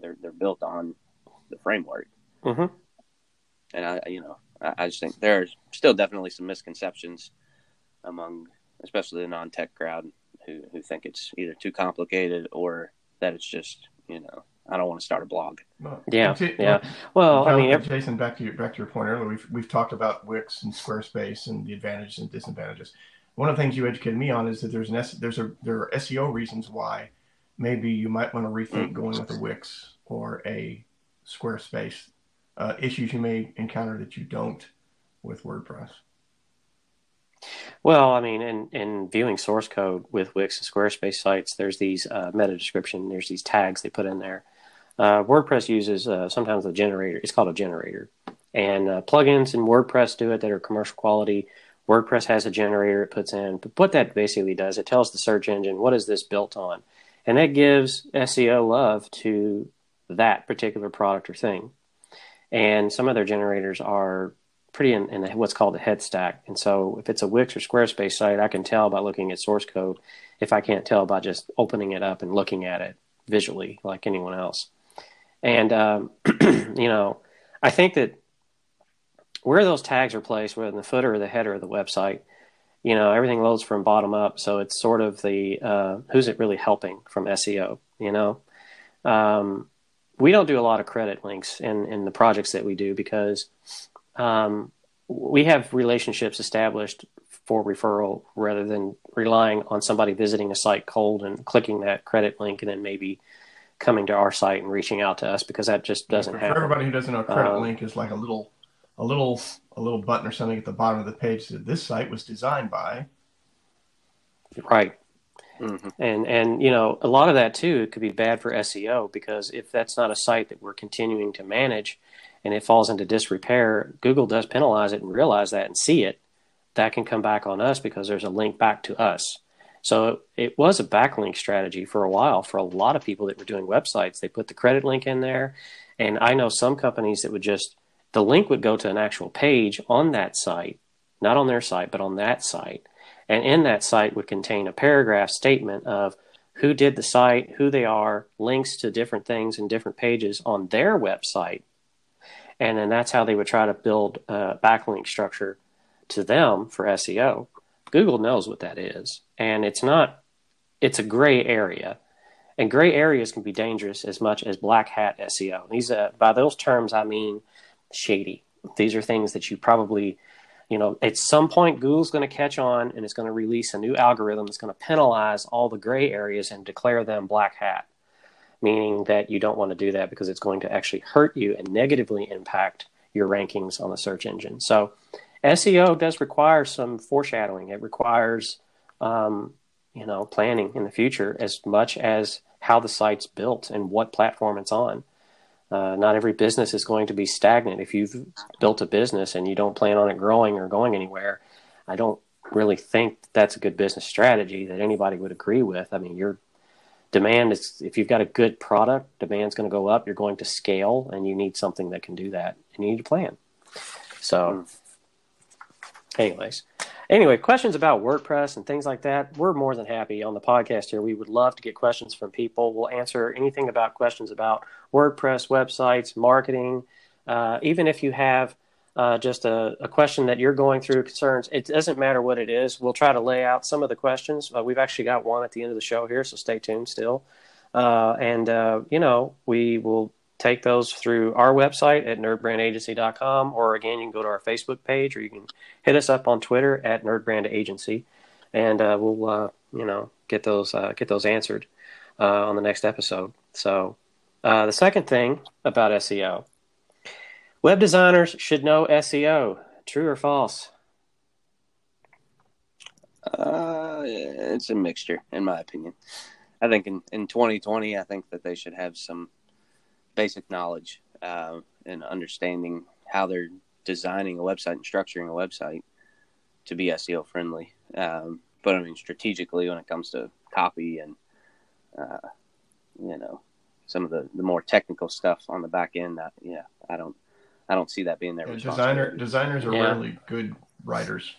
they're they're built on the framework. Mm-hmm. And I, you know, I, I just think there's still definitely some misconceptions among, especially the non-tech crowd, who who think it's either too complicated or that it's just you know I don't want to start a blog. Well, yeah, yeah. Well, I mean, Jason, back to your back to your point earlier, we've we've talked about Wix and Squarespace and the advantages and disadvantages. One of the things you educated me on is that there's an S- there's a there are SEO reasons why maybe you might want to rethink going with a Wix or a Squarespace. Uh, issues you may encounter that you don't with WordPress. Well, I mean, in, in viewing source code with Wix and Squarespace sites, there's these uh, meta description, there's these tags they put in there. Uh, WordPress uses uh, sometimes a generator. It's called a generator, and uh, plugins in WordPress do it that are commercial quality. WordPress has a generator it puts in, but what that basically does, it tells the search engine what is this built on, and that gives SEO love to that particular product or thing. And some of their generators are pretty in, in what's called a head stack. And so if it's a Wix or Squarespace site, I can tell by looking at source code if I can't tell by just opening it up and looking at it visually like anyone else. And, um, you know, I think that where those tags are placed, whether in the footer or the header of the website, you know, everything loads from bottom up. So it's sort of the uh, who's it really helping from SEO, you know? Um, we don't do a lot of credit links in, in the projects that we do because um, we have relationships established for referral rather than relying on somebody visiting a site cold and clicking that credit link and then maybe coming to our site and reaching out to us because that just doesn't for, happen. For everybody who doesn't know, a credit um, link is like a little, a little, a little button or something at the bottom of the page that this site was designed by. Right. Mm-hmm. And and you know a lot of that too could be bad for SEO because if that's not a site that we're continuing to manage, and it falls into disrepair, Google does penalize it and realize that and see it. That can come back on us because there's a link back to us. So it was a backlink strategy for a while for a lot of people that were doing websites. They put the credit link in there, and I know some companies that would just the link would go to an actual page on that site, not on their site, but on that site and in that site would contain a paragraph statement of who did the site, who they are, links to different things and different pages on their website. And then that's how they would try to build a backlink structure to them for SEO. Google knows what that is. And it's not, it's a gray area. And gray areas can be dangerous as much as black hat SEO. These, uh, by those terms, I mean shady. These are things that you probably you know, at some point, Google's going to catch on and it's going to release a new algorithm that's going to penalize all the gray areas and declare them black hat, meaning that you don't want to do that because it's going to actually hurt you and negatively impact your rankings on the search engine. So, SEO does require some foreshadowing. It requires, um, you know, planning in the future as much as how the site's built and what platform it's on. Uh, not every business is going to be stagnant. If you've built a business and you don't plan on it growing or going anywhere, I don't really think that's a good business strategy that anybody would agree with. I mean, your demand is if you've got a good product, demand's going to go up. You're going to scale, and you need something that can do that, and you need to plan. So, anyways, anyway, questions about WordPress and things like that, we're more than happy on the podcast here. We would love to get questions from people. We'll answer anything about questions about WordPress, websites, marketing. Uh, even if you have uh, just a, a, question that you're going through, concerns, it doesn't matter what it is. We'll try to lay out some of the questions. Uh, we've actually got one at the end of the show here, so stay tuned still. Uh, and, uh, you know, we will take those through our website at nerdbrandagency.com, or again, you can go to our Facebook page, or you can hit us up on Twitter at nerdbrandagency, and uh, we'll you know get those get those answered on the next episode. So the second thing about SEO, web designers should know SEO. True or false? Uh, it's a mixture, in my opinion. I think in, in 2020, I think that they should have some basic knowledge uh, and understanding how they're designing a website and structuring a website to be SEO friendly. Um, but I mean, strategically, when it comes to copy and uh, you know some of the, the more technical stuff on the back end, that yeah, I don't I don't see that being their yeah, designer designers are yeah. really good writers.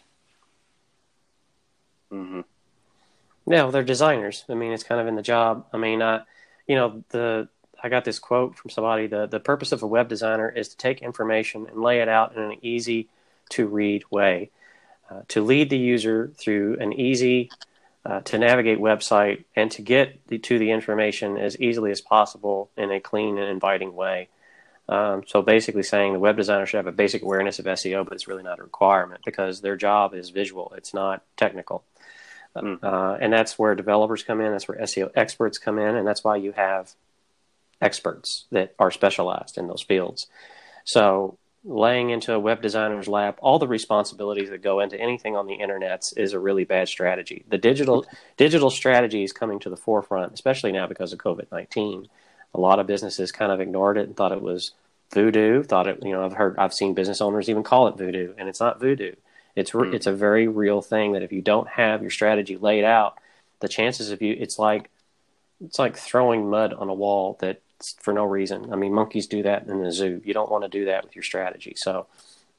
Mm-hmm. Yeah, well, they're designers. I mean, it's kind of in the job. I mean, uh, you know, the I got this quote from somebody the, the purpose of a web designer is to take information and lay it out in an easy to read way, uh, to lead the user through an easy uh, to navigate website and to get the, to the information as easily as possible in a clean and inviting way. Um, so basically, saying the web designer should have a basic awareness of SEO, but it's really not a requirement because their job is visual; it's not technical. Mm-hmm. Uh, and that's where developers come in. That's where SEO experts come in, and that's why you have experts that are specialized in those fields. So laying into a web designer's lap all the responsibilities that go into anything on the internet is a really bad strategy. The digital digital strategy is coming to the forefront, especially now because of COVID nineteen. A lot of businesses kind of ignored it and thought it was voodoo. Thought it, you know, I've heard, I've seen business owners even call it voodoo, and it's not voodoo. It's mm. it's a very real thing that if you don't have your strategy laid out, the chances of you, it's like it's like throwing mud on a wall that for no reason. I mean, monkeys do that in the zoo. You don't want to do that with your strategy. So,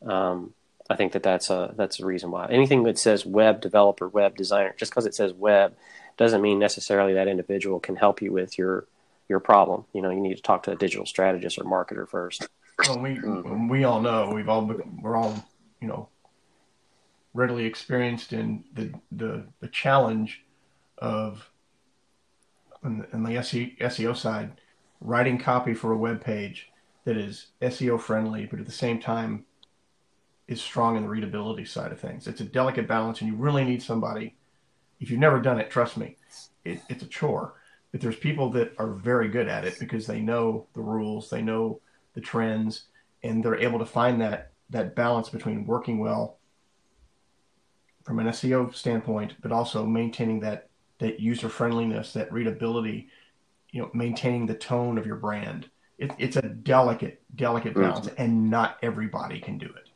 um, I think that that's a that's a reason why anything that says web developer, web designer, just because it says web, doesn't mean necessarily that individual can help you with your your problem. You know, you need to talk to a digital strategist or marketer first. Well, we mm-hmm. we all know we've all we're all you know readily experienced in the the, the challenge of on the, on the SEO side writing copy for a web page that is SEO friendly, but at the same time is strong in the readability side of things. It's a delicate balance, and you really need somebody. If you've never done it, trust me, it, it's a chore. But there's people that are very good at it because they know the rules, they know the trends, and they're able to find that that balance between working well from an SEO standpoint, but also maintaining that that user friendliness, that readability, you know, maintaining the tone of your brand. It, it's a delicate, delicate balance, mm-hmm. and not everybody can do it.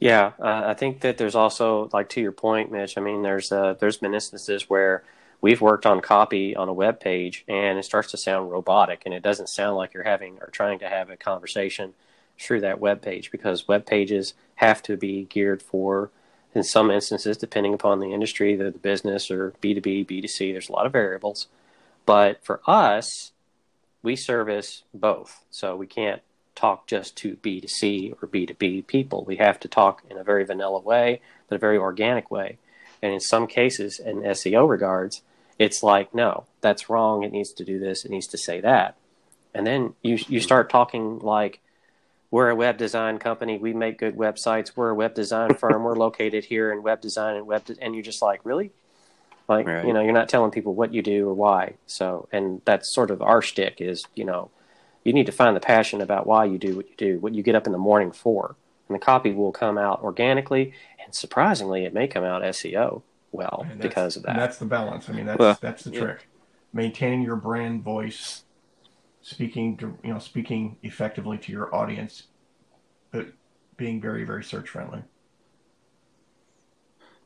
Yeah, uh, I think that there's also, like to your point, Mitch. I mean, there's uh, there's been instances where we've worked on copy on a web page, and it starts to sound robotic, and it doesn't sound like you're having or trying to have a conversation through that web page because web pages have to be geared for, in some instances, depending upon the industry, the, business or B two B, B two C. There's a lot of variables, but for us, we service both, so we can't talk just to B2C or B2B people. We have to talk in a very vanilla way, but a very organic way. And in some cases, in SEO regards, it's like, no, that's wrong. It needs to do this. It needs to say that. And then you you start talking like, we're a web design company. We make good websites. We're a web design firm. We're located here in web design and web. De- and you're just like, really? Like, right. you know, you're not telling people what you do or why. So, and that's sort of our shtick is, you know, you need to find the passion about why you do what you do, what you get up in the morning for. And the copy will come out organically, and surprisingly, it may come out SEO well because of that. And that's the balance. I mean, that's well, that's the yeah. trick. Maintaining your brand voice, speaking to you know speaking effectively to your audience, but being very very search friendly.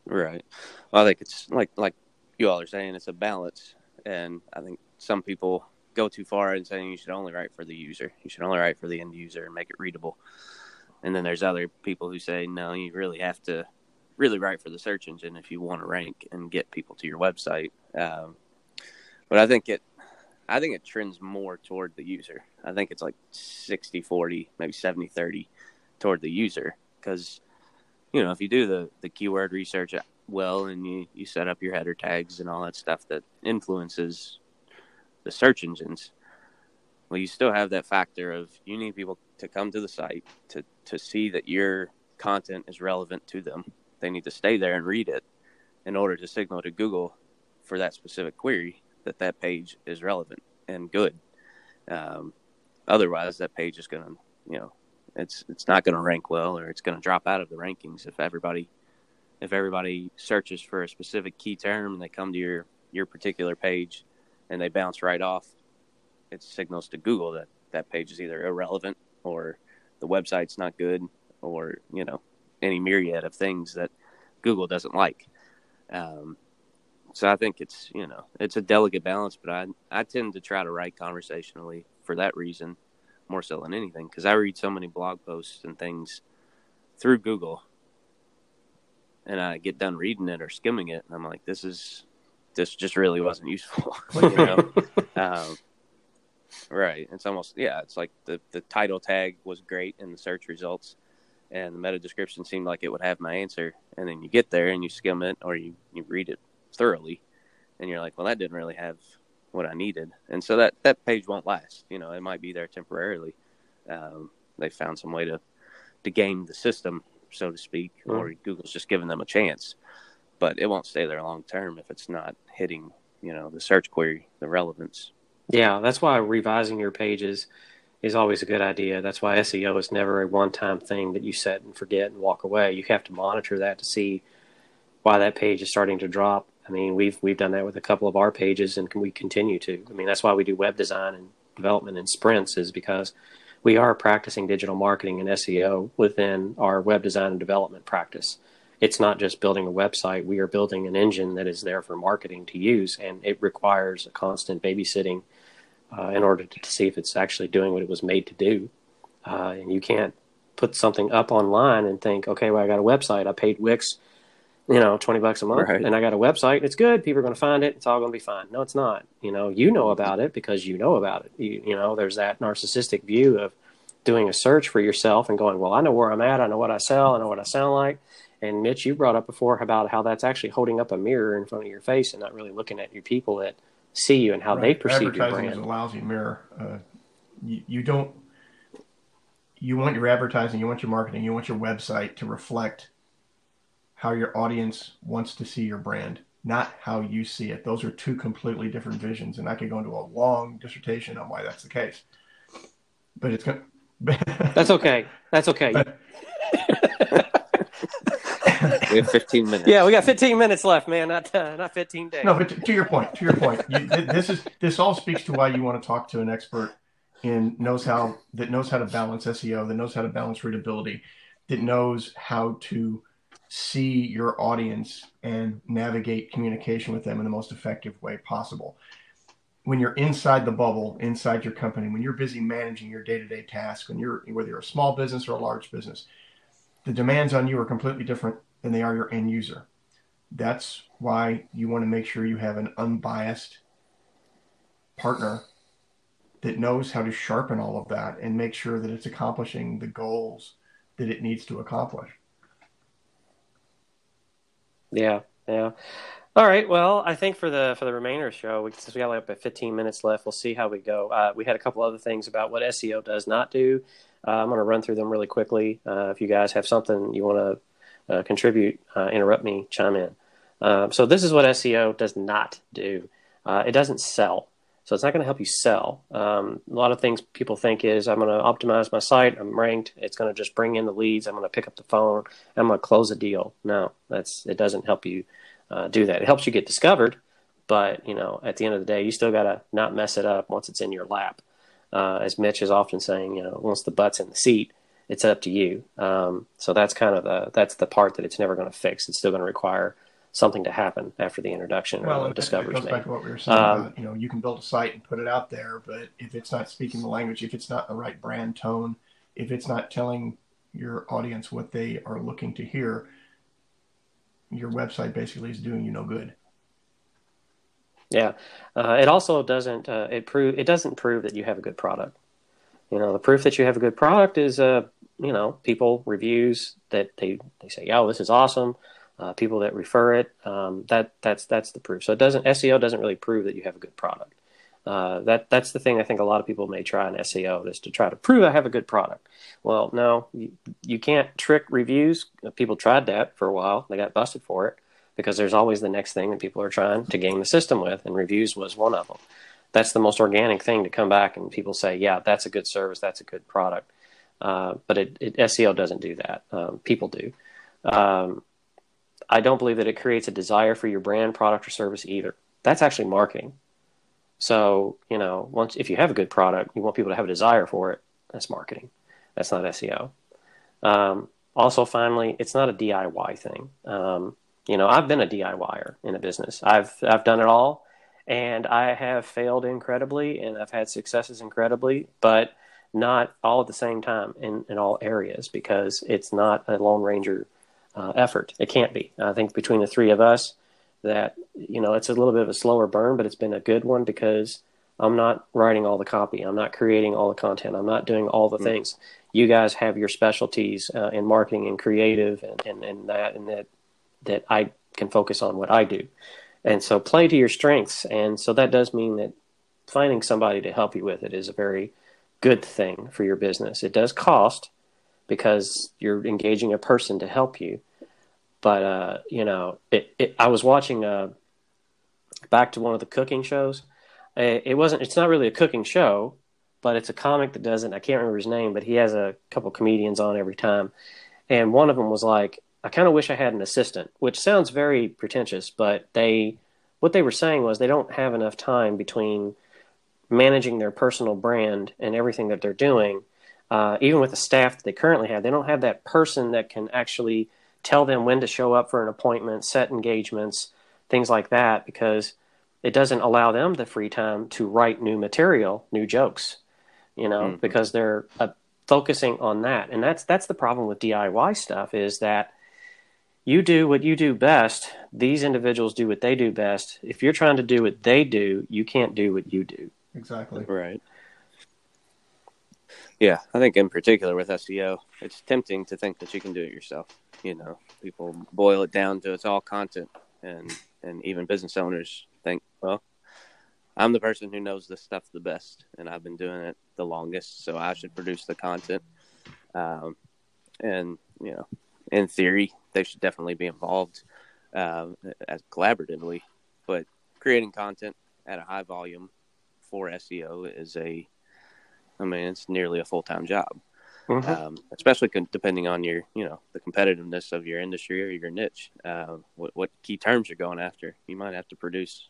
Right. Well, I think it's like like you all are saying, it's a balance, and I think some people go too far in saying you should only write for the user. You should only write for the end user and make it readable. And then there's other people who say, no, you really have to really write for the search engine if you want to rank and get people to your website. Um, but I think it, I think it trends more toward the user. I think it's like 60 40, maybe 70 30 toward the user. Because, you know, if you do the, the keyword research well and you, you set up your header tags and all that stuff that influences the search engines, well, you still have that factor of you need people to come to the site to, to see that your content is relevant to them. They need to stay there and read it in order to signal to Google for that specific query that that page is relevant and good. Um, otherwise, that page is going to, you know, it's it's not going to rank well or it's going to drop out of the rankings if everybody if everybody searches for a specific key term and they come to your your particular page and they bounce right off, it signals to Google that that page is either irrelevant or the website's not good or, you know, any myriad of things that Google doesn't like. Um, so I think it's, you know, it's a delicate balance, but I, I tend to try to write conversationally for that reason more so than anything because I read so many blog posts and things through Google and I get done reading it or skimming it and I'm like, this is this just really wasn't useful. you know? um, right. It's almost yeah. It's like the the title tag was great in the search results, and the meta description seemed like it would have my answer. And then you get there and you skim it or you you read it thoroughly, and you're like, well, that didn't really have what I needed. And so that that page won't last. You know, it might be there temporarily. Um, they found some way to to game the system, so to speak, mm. or Google's just giving them a chance but it won't stay there long term if it's not hitting, you know, the search query, the relevance. Yeah, that's why revising your pages is always a good idea. That's why SEO is never a one-time thing that you set and forget and walk away. You have to monitor that to see why that page is starting to drop. I mean, we've we've done that with a couple of our pages, and we continue to. I mean, that's why we do web design and development in sprints, is because we are practicing digital marketing and SEO within our web design and development practice it's not just building a website. We are building an engine that is there for marketing to use, and it requires a constant babysitting uh, in order to, see if it's actually doing what it was made to do. Uh, and you can't put something up online and think, okay, well, I got a website. I paid Wix, you know, 20 bucks a month, right. and I got a website. It's good. People are going to find it. It's all going to be fine. No, it's not. You know, you know about it because you know about it. You, you know, there's that narcissistic view of doing a search for yourself and going, well, I know where I'm at. I know what I sell. I know what I sound like and Mitch, you brought up before about how that's actually holding up a mirror in front of your face and not really looking at your people that see you and how right. they perceive your brand. Advertising is a lousy mirror. Uh, you, you don't. You want your advertising, you want your marketing, you want your website to reflect how your audience wants to see your brand, not how you see it. Those are two completely different visions, and I could go into a long dissertation on why that's the case. But it's going. that's okay. That's okay. But, we have 15 minutes. Yeah, we got 15 minutes left, man. Not uh, not 15 days. No, but to, to your point, to your point, you, this is this all speaks to why you want to talk to an expert in knows how that knows how to balance SEO, that knows how to balance readability, that knows how to see your audience and navigate communication with them in the most effective way possible. When you're inside the bubble, inside your company, when you're busy managing your day-to-day tasks, when you're whether you're a small business or a large business, the demands on you are completely different than they are your end user. That's why you want to make sure you have an unbiased partner that knows how to sharpen all of that and make sure that it's accomplishing the goals that it needs to accomplish. Yeah, yeah. All right. Well, I think for the for the remainder of the show, we, since we got like about 15 minutes left, we'll see how we go. Uh, we had a couple other things about what SEO does not do. Uh, I'm going to run through them really quickly. Uh, if you guys have something you want to uh, contribute, uh, interrupt me, chime in. Uh, so this is what SEO does not do. it doesn't sell. So it's not going to help you sell. Um, a lot of things people think is I'm going to optimize my site. I'm ranked. It's going to just bring in the leads. I'm going to pick up the phone. I'm going to close a deal. No, that's it. Doesn't help you uh, do that. It helps you get discovered, but you know, at the end of the day, you still got to not mess it up once it's in your lap. Uh, as Mitch is often saying, you know, once the butt's in the seat, it's up to you. Um, so that's kind of the that's the part that it's never going to fix. It's still going to require something to happen after the introduction well, or the discovery. It goes back to what we were saying um, about, you know, you can build a site and put it out there, but if it's not speaking the language, if it's not the right brand tone, if it's not telling your audience what they are looking to hear, your website basically is doing you no good. Yeah, uh, it also doesn't uh, it prove it doesn't prove that you have a good product. You know, the proof that you have a good product is uh, you know people reviews that they they say, "Oh, this is awesome." uh, people that refer it. Um, that that's that's the proof. So it doesn't SEO doesn't really prove that you have a good product. Uh, that that's the thing I think a lot of people may try in SEO is to try to prove I have a good product. Well, no, you, you can't trick reviews. People tried that for a while. They got busted for it because there's always the next thing that people are trying to game the system with, and reviews was one of them. That's the most organic thing to come back and people say, yeah, that's a good service, that's a good product. Uh, but it, it, SEO doesn't do that. Um, people do. Um, I don't believe that it creates a desire for your brand, product, or service either. That's actually marketing. So, you know, once if you have a good product, you want people to have a desire for it. That's marketing. That's not SEO. Um, also, finally, it's not a DIY thing. Um, you know, I've been a DIYer in a business. I've I've done it all, and I have failed incredibly, and I've had successes incredibly, but not all at the same time in, in all areas because it's not a Lone Ranger uh, effort. It can't be. I think between the three of us, that you know, it's a little bit of a slower burn, but it's been a good one because I'm not writing all the copy. I'm not creating all the content. I'm not doing all the mm-hmm. things. You guys have your specialties uh, in marketing and creative and, and, and that and that that I can focus on what I do. And so play to your strengths. And so that does mean that finding somebody to help you with it is a very good thing for your business. It does cost, because you're engaging a person to help you. But uh, you know, it, it, I was watching uh, back to one of the cooking shows. It, it wasn't. It's not really a cooking show, but it's a comic that doesn't. I can't remember his name, but he has a couple comedians on every time, and one of them was like, "I kind of wish I had an assistant," which sounds very pretentious, but they what they were saying was they don't have enough time between managing their personal brand and everything that they're doing uh, even with the staff that they currently have, they don't have that person that can actually tell them when to show up for an appointment, set engagements, things like that, because it doesn't allow them the free time to write new material, new jokes, you know, mm-hmm. because they're uh, focusing on that. And that's that's the problem with DIY stuff is that you do what you do best. These individuals do what they do best. If you're trying to do what they do, you can't do what you do. Exactly. Right. Yeah, I think in particular with SEO, it's tempting to think that you can do it yourself. You know, people boil it down to it's all content, and and even business owners think, well, I'm the person who knows this stuff the best, and I've been doing it the longest, so I should produce the content. Um, and you know, in theory, they should definitely be involved um, as collaboratively, but creating content at a high volume for SEO is a I mean, it's nearly a full time job. mm-hmm. um, especially con- depending on your, you know, the competitiveness of your industry or your niche. Uh, what, what key terms you're going after? You might have to produce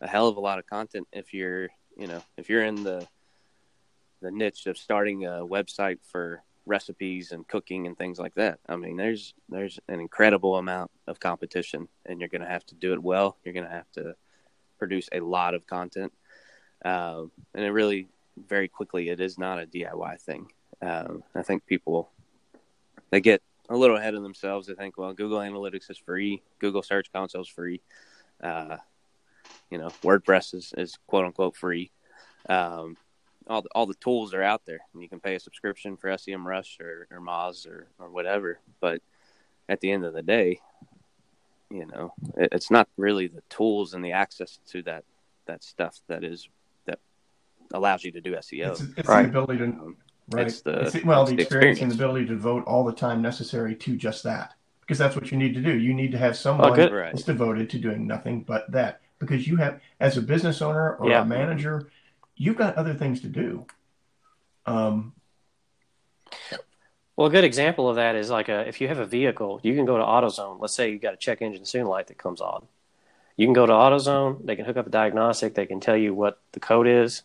a hell of a lot of content if you're, you know, if you're in the the niche of starting a website for recipes and cooking and things like that. I mean, there's there's an incredible amount of competition, and you're going to have to do it well. You're going to have to produce a lot of content, um, and it really very quickly it is not a DIY thing. Um, I think people they get a little ahead of themselves. They think, well, Google Analytics is free, Google Search Console is free, uh, you know, WordPress is, is quote unquote free. Um, all the, all the tools are out there, and you can pay a subscription for SEMrush or, or Moz or, or whatever. But at the end of the day, you know, it, it's not really the tools and the access to that that stuff that is allows you to do SEO. It's, it's right. the ability to um, right. It's the, it's the well, the, the experience, experience, and the ability to devote all the time necessary to just that, because that's what you need to do. You need to have someone oh, that's devoted to doing nothing but that, because you have, as a business owner or yeah. a manager you've got other things to do. Um, well, a good example of that is like a, if you have a vehicle, you can go to AutoZone. Let's say you got a check engine soon light that comes on. You can go to AutoZone. They can hook up a diagnostic. They can tell you what the code is,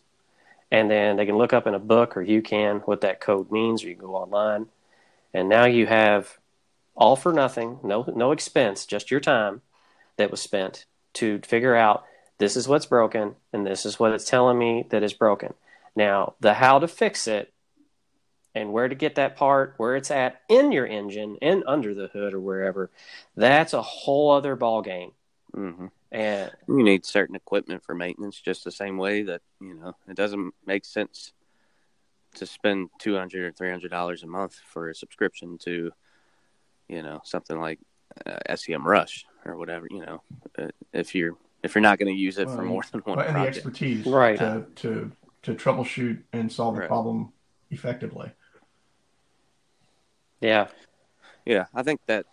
and then they can look up in a book or you can what that code means, or you can go online. And now you have all for nothing, no no expense, just your time that was spent to figure out this is what's broken and this is what it's telling me that is broken. Now, the how to fix it and where to get that part, where it's at in your engine and under the hood or wherever, that's a whole other ball game. Mm-hmm. And you need certain equipment for maintenance, just the same way that you know it doesn't make sense to spend two hundred or three hundred dollars a month for a subscription to, you know, something like uh, SEMrush or whatever. You know, uh, if you're if you're not going to use it well, for more than one well, and project. the expertise right to, to to troubleshoot and solve the right. problem effectively yeah yeah i think that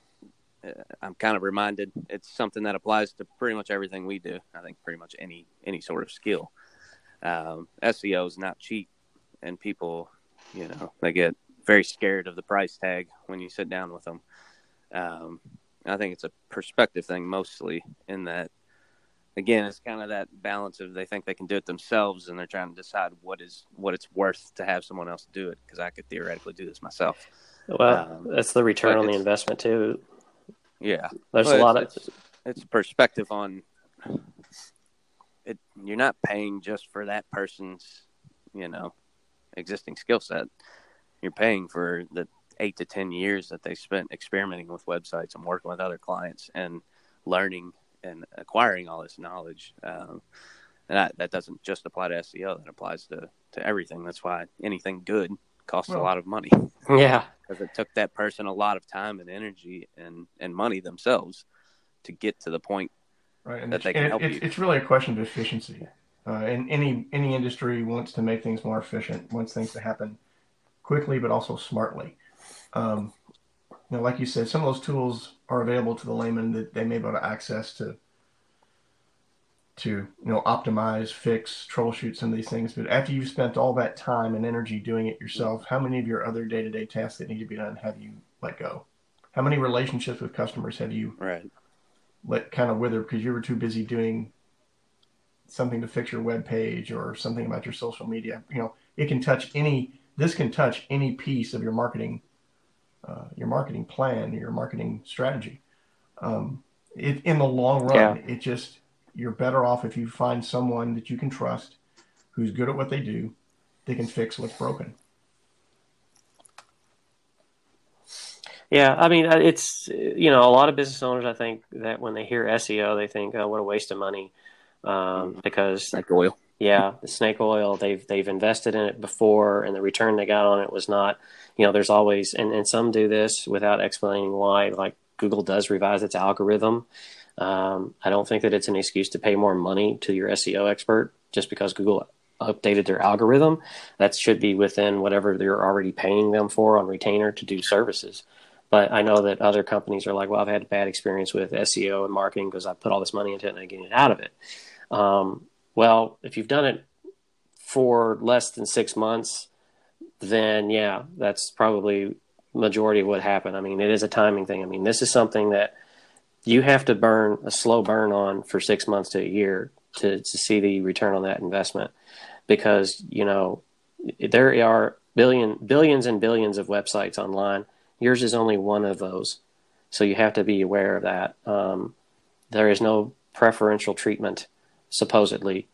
i'm kind of reminded it's something that applies to pretty much everything we do i think pretty much any any sort of skill um, seo is not cheap and people you know they get very scared of the price tag when you sit down with them um, i think it's a perspective thing mostly in that again, it's kind of that balance of they think they can do it themselves, and they're trying to decide what is what it's worth to have someone else do it because I could theoretically do this myself. Well, um, that's the return on the investment too. Yeah, there's well, a lot it's, of it's, it's perspective on it. You're not paying just for that person's, you know, existing skill set. You're paying for the eight to ten years that they spent experimenting with websites and working with other clients and learning and acquiring all this knowledge. Um, and that, that doesn't just apply to SEO; that applies to to everything. That's why anything good costs well, a lot of money. Yeah, because it took that person a lot of time and energy and and money themselves to get to the point right. and that they can help it's, you. It's really a question of efficiency. Uh, and any any industry wants to make things more efficient, wants things to happen quickly, but also smartly. Um, you know, like you said, some of those tools are available to the layman that they may be able to access to to you know optimize, fix, troubleshoot some of these things. But after you've spent all that time and energy doing it yourself, how many of your other day to day tasks that need to be done have you let go? How many relationships with customers have you right. let kind of wither because you were too busy doing something to fix your web page or something about your social media? You know, it can touch any. This can touch any piece of your marketing uh, your marketing plan, your marketing strategy. Um, it, in the long run, yeah. it just you're better off if you find someone that you can trust, who's good at what they do, they can fix what's broken. Yeah, I mean, uh, it's you know a lot of business owners. I think that when they hear SEO, they think, "Oh, what a waste of money," um, because snake oil. Yeah, the snake oil. They've they've invested in it before, and the return they got on it was not. You know, there's always and and some do this without explaining why. Like Google does revise its algorithm. Um, I don't think that it's an excuse to pay more money to your SEO expert just because Google updated their algorithm. That should be within whatever they're already paying them for on retainer to do services. But I know that other companies are like, well, I've had a bad experience with SEO and marketing because I put all this money into it and I get it out of it. Um, well, if you've done it for less than six months, then yeah, that's probably majority of what happened. I mean, it is a timing thing. I mean, this is something that you have to burn a slow burn on for six months to a year to, to see the return on that investment because, you know, there are billion billions and billions of websites online. Yours is only one of those. So you have to be aware of that. Um, there is no preferential treatment, supposedly,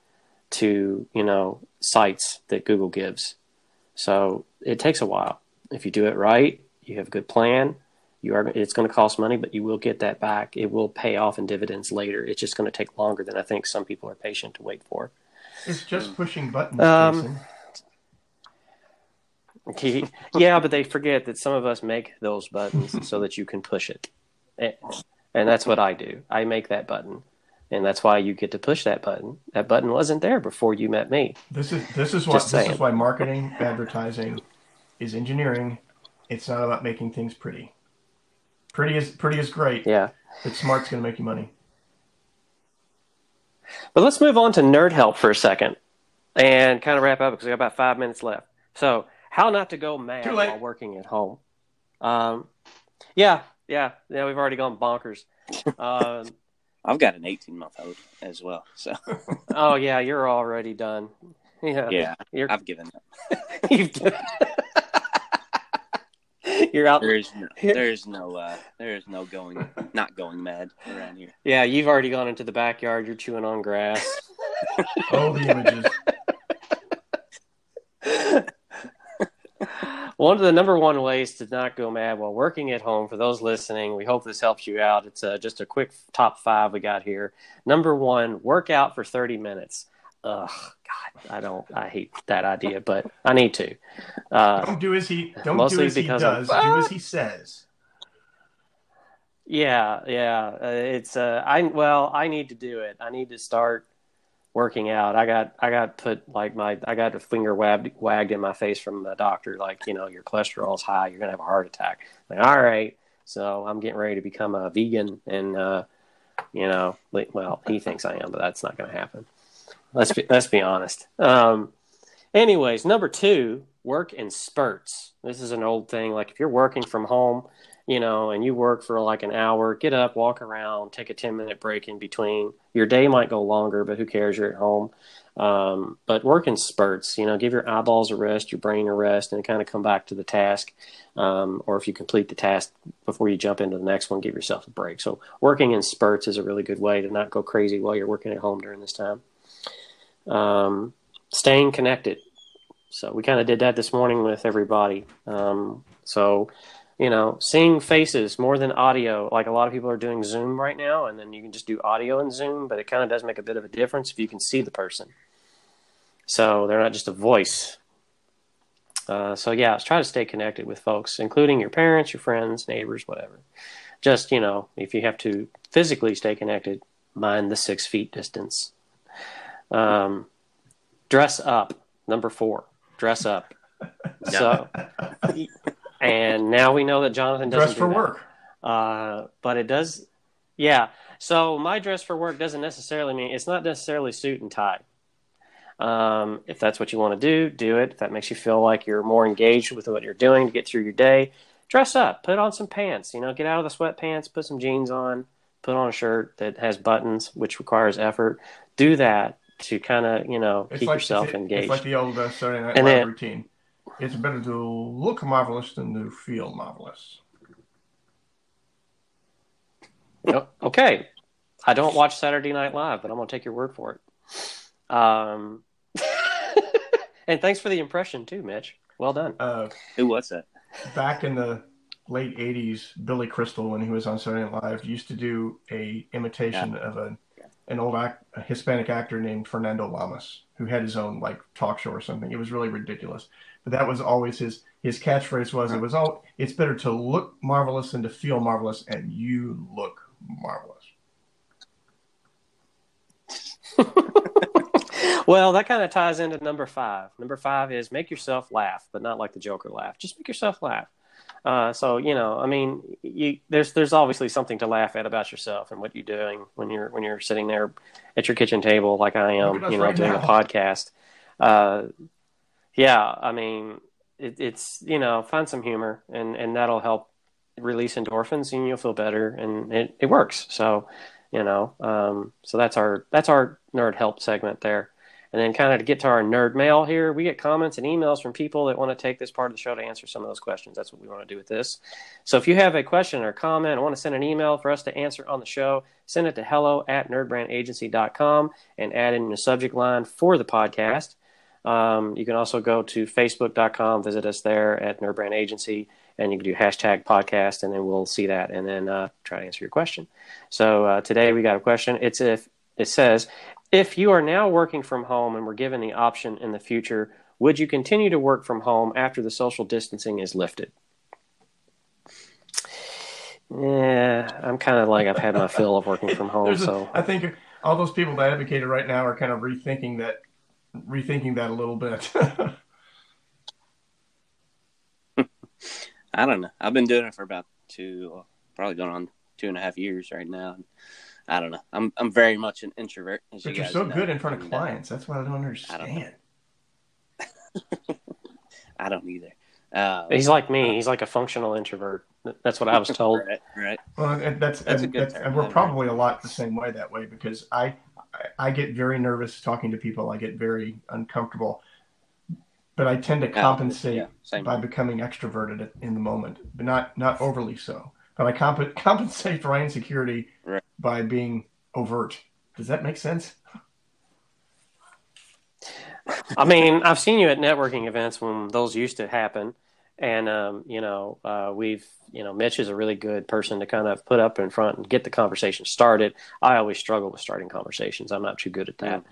to, you know, sites that Google gives. So it takes a while. If you do it right, you have a good plan, you are it's going to cost money, but you will get that back. It will pay off in dividends later. It's just going to take longer than I think some people are patient to wait for. It's just pushing buttons, um, yeah, but they forget that some of us make those buttons so that you can push it, and that's what I do. I make that button, and that's why you get to push that button. That button wasn't there before you met me. This is this is why this is why marketing, advertising, is engineering. It's not about making things pretty. Pretty is pretty is great. Yeah. But smart's going to make you money. But let's move on to nerd help for a second, and kind of wrap up because we got about five minutes left. So, how not to go mad while working at home? Um, yeah, yeah, yeah. We've already gone bonkers. Um, I've got an 18 month old as well. So. oh yeah, you're already done. Yeah, yeah. You're, I've given up. you've given. You're out. There's no, there's no, uh, there's no going, not going mad around here. Yeah, you've already gone into the backyard. You're chewing on grass. oh, the images. one of the number one ways to not go mad while working at home for those listening we hope this helps you out it's uh, just a quick top five we got here number one work out for 30 minutes ugh god i don't i hate that idea but i need to uh, don't do as he don't do as he does do as he says yeah yeah uh, it's uh i well i need to do it i need to start working out. I got I got put like my I got a finger wagged wagged in my face from the doctor, like you know your cholesterol's high, you're gonna have a heart attack. Like all right, so I'm getting ready to become a vegan, and uh, you know, well he thinks I am, but that's not gonna happen. Let's be let's be honest. Um, anyways, number two, work in spurts. This is an old thing. Like if you're working from home you know, and you work for like an hour, get up, walk around, take a 10 minute break in between. Your day might go longer, but who cares? You're at home. Um, but work in spurts, you know, give your eyeballs a rest, your brain a rest, and kind of come back to the task. Um, or if you complete the task before you jump into the next one, give yourself a break. So, working in spurts is a really good way to not go crazy while you're working at home during this time. Um, staying connected. So, we kind of did that this morning with everybody. Um, so, you know, seeing faces more than audio. Like a lot of people are doing Zoom right now, and then you can just do audio in Zoom, but it kind of does make a bit of a difference if you can see the person. So they're not just a voice. Uh, so yeah, try to stay connected with folks, including your parents, your friends, neighbors, whatever. Just you know, if you have to physically stay connected, mind the six feet distance. Um, dress up. Number four, dress up. so and now we know that Jonathan doesn't dress for work. Uh, but it does, yeah. So my dress for work doesn't necessarily mean it's not necessarily suit and tie. Um, if that's what you want to do, do it. If that makes you feel like you're more engaged with what you're doing to get through your day, dress up. Put on some pants. You know, get out of the sweatpants. Put some jeans on. Put on a shirt that has buttons, which requires effort. Do that to kind of you know it's keep like, yourself engaged. It's like the old uh, Saturday Night Live routine it's better to look marvelous than to feel marvelous. okay. I don't watch Saturday Night Live, but I'm going to take your word for it. Um, and thanks for the impression too, Mitch. Well done. Uh, Who was that? Back in the late '80s, Billy Crystal, when he was on Saturday Night Live, used to do a imitation yeah. of a an old act, Hispanic actor named Fernando Lamas, who had his own like talk show or something. It was really ridiculous. But that was always his his catchphrase was it was all it's better to look marvelous than to feel marvelous and you look marvelous. Well that kind of ties into number five. Number five is make yourself laugh but not like the joker laugh. Just make yourself laugh uh, so you know i mean you, there's there's obviously something to laugh at about yourself and what you're doing when you're when you're sitting there at your kitchen table like i am you know right doing now. a podcast. Uh, yeah, I mean, it, it's you know find some humor and and that'll help release endorphins and you'll feel better and it, it works. So you know um, so that's our that's our nerd help segment there and then kind of to get to our nerd mail here we get comments and emails from people that want to take this part of the show to answer some of those questions that's what we want to do with this so if you have a question or comment or want to send an email for us to answer on the show send it to hello at nerdbrandagency.com and add in the subject line for the podcast um, you can also go to facebook.com, visit us there at Nerdbrand Agency, and you can do hashtag podcast, and then we'll see that and then uh, try to answer your question. So uh, today we got a question. It's if it says, if you are now working from home and were given the option in the future, would you continue to work from home after the social distancing is lifted? Yeah, I'm kind of like I've had my fill of working from home. so I think all those people that advocated right now are kind of rethinking that rethinking that a little bit. I don't know. I've been doing it for about two, probably going on two and a half years right now. I don't know. I'm I'm very much an introvert. but you are so know. good in front of uh, clients. That's what I don't understand. I don't, I don't either. Uh, He's like me. He's like a functional introvert. That's what I was told. right, right. Well, that's, that's, and, that's and we're probably a lot the same way that way because I I get very nervous talking to people. I get very uncomfortable, but I tend to compensate yeah, by becoming extroverted in the moment, but not not overly so. But I comp- compensate for my insecurity right. By being overt. Does that make sense? I mean, I've seen you at networking events when those used to happen, and um, you know, uh, we've you know, Mitch is a really good person to kind of put up in front and get the conversation started. I always struggle with starting conversations. I'm not too good at that.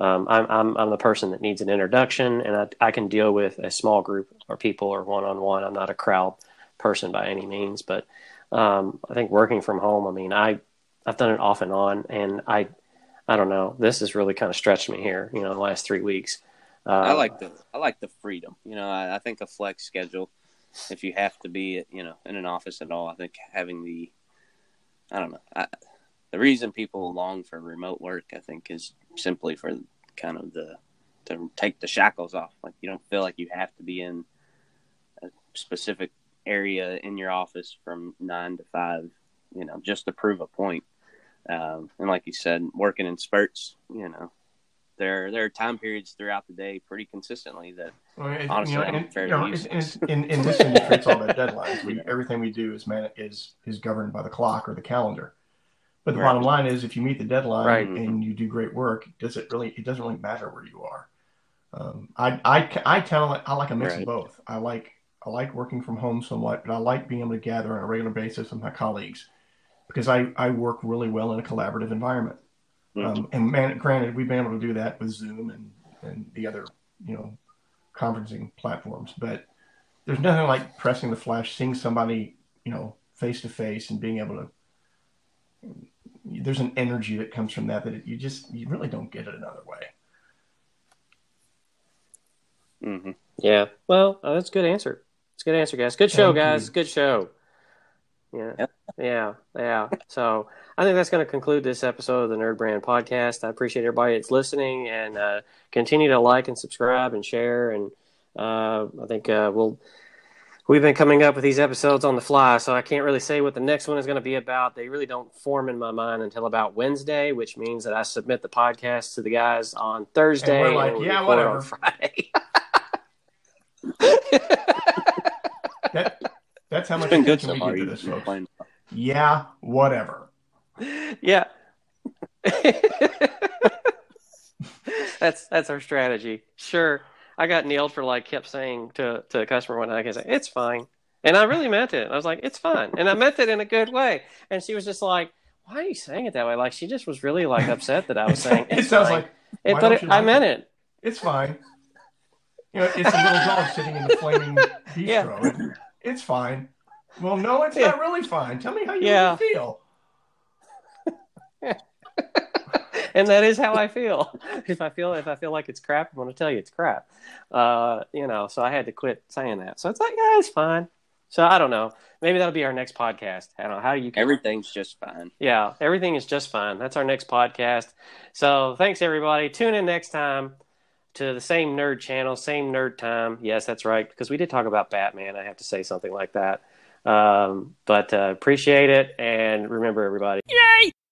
Um, I'm, I'm, I'm the person that needs an introduction, and I, I can deal with a small group or people or one on one. I'm not a crowd person by any means, but um, I think working from home. I mean, I I've done it off and on, and I I don't know. This has really kind of stretched me here. You know, the last three weeks. Uh, I like the I like the freedom. You know, I, I think a flex schedule if you have to be, you know, in an office at all, I think having the, I don't know, I, the reason people long for remote work, I think, is simply for kind of the to take the shackles off. Like you don't feel like you have to be in a specific area in your office from nine to five, you know, just to prove a point. Um, and like you said, working in spurts, you know, there there are time periods throughout the day pretty consistently that well, it, honestly you know, I'm you know, used in, in this industry it's all about deadlines. We, everything we do is man is is governed by the clock or the calendar. But the right. bottom line is, if you meet the deadline right. and you do great work, does it really? It doesn't really matter where you are. Um, I I I tell I like a mix right. of both. I like I like working from home somewhat, but I like being able to gather on a regular basis with my colleagues because I I work really well in a collaborative environment. Mm-hmm. Um, and man, granted, we've been able to do that with Zoom and, and the other, you know, conferencing platforms. But there's nothing like pressing the flash, seeing somebody, you know, face to face, and being able to. There's an energy that comes from that that you just you really don't get it another way. Mm-hmm. Yeah. Well, uh, that's a good answer. It's a good answer, guys. Good show, Thank guys. You. Good show. Yeah. Yep. Yeah. Yeah. So I think that's going to conclude this episode of the NerdBrand podcast. I appreciate everybody that's listening and uh, continue to like and subscribe and share. And uh, I think uh, we'll. We've been coming up with these episodes on the fly, so I can't really say what the next one is going to be about. They really don't form in my mind until about Wednesday, which means that I submit the podcast to the guys on Thursday. And we're like, and yeah, whatever. On Friday. that, that's how much it's been good so far. This, yeah, whatever. Yeah. that's that's our strategy. Sure. I got nailed for like kept saying to to a customer one night, I can say, It's fine. And I really meant it. I was like, It's fine. And I meant it in a good way. And she was just like, Why are you saying it that way? Like she just was really like upset that I was saying it sounds fine. like it, but it, like I meant it? It's fine. You know, it's a little dog sitting in the flaming bistro. Yeah. It's fine. Well, no, it's yeah. not really fine. Tell me how you yeah. really feel. and that is how I feel. If I feel if I feel like it's crap, I'm going to tell you it's crap. Uh, you know, so I had to quit saying that. So it's like, yeah, it's fine. So I don't know. Maybe that'll be our next podcast. I don't know how you. Can... Everything's just fine. Yeah, everything is just fine. That's our next podcast. So thanks everybody. Tune in next time to the same nerd channel, same nerd time. Yes, that's right. Because we did talk about Batman. I have to say something like that. Um, but uh, appreciate it. And remember, everybody. Yay!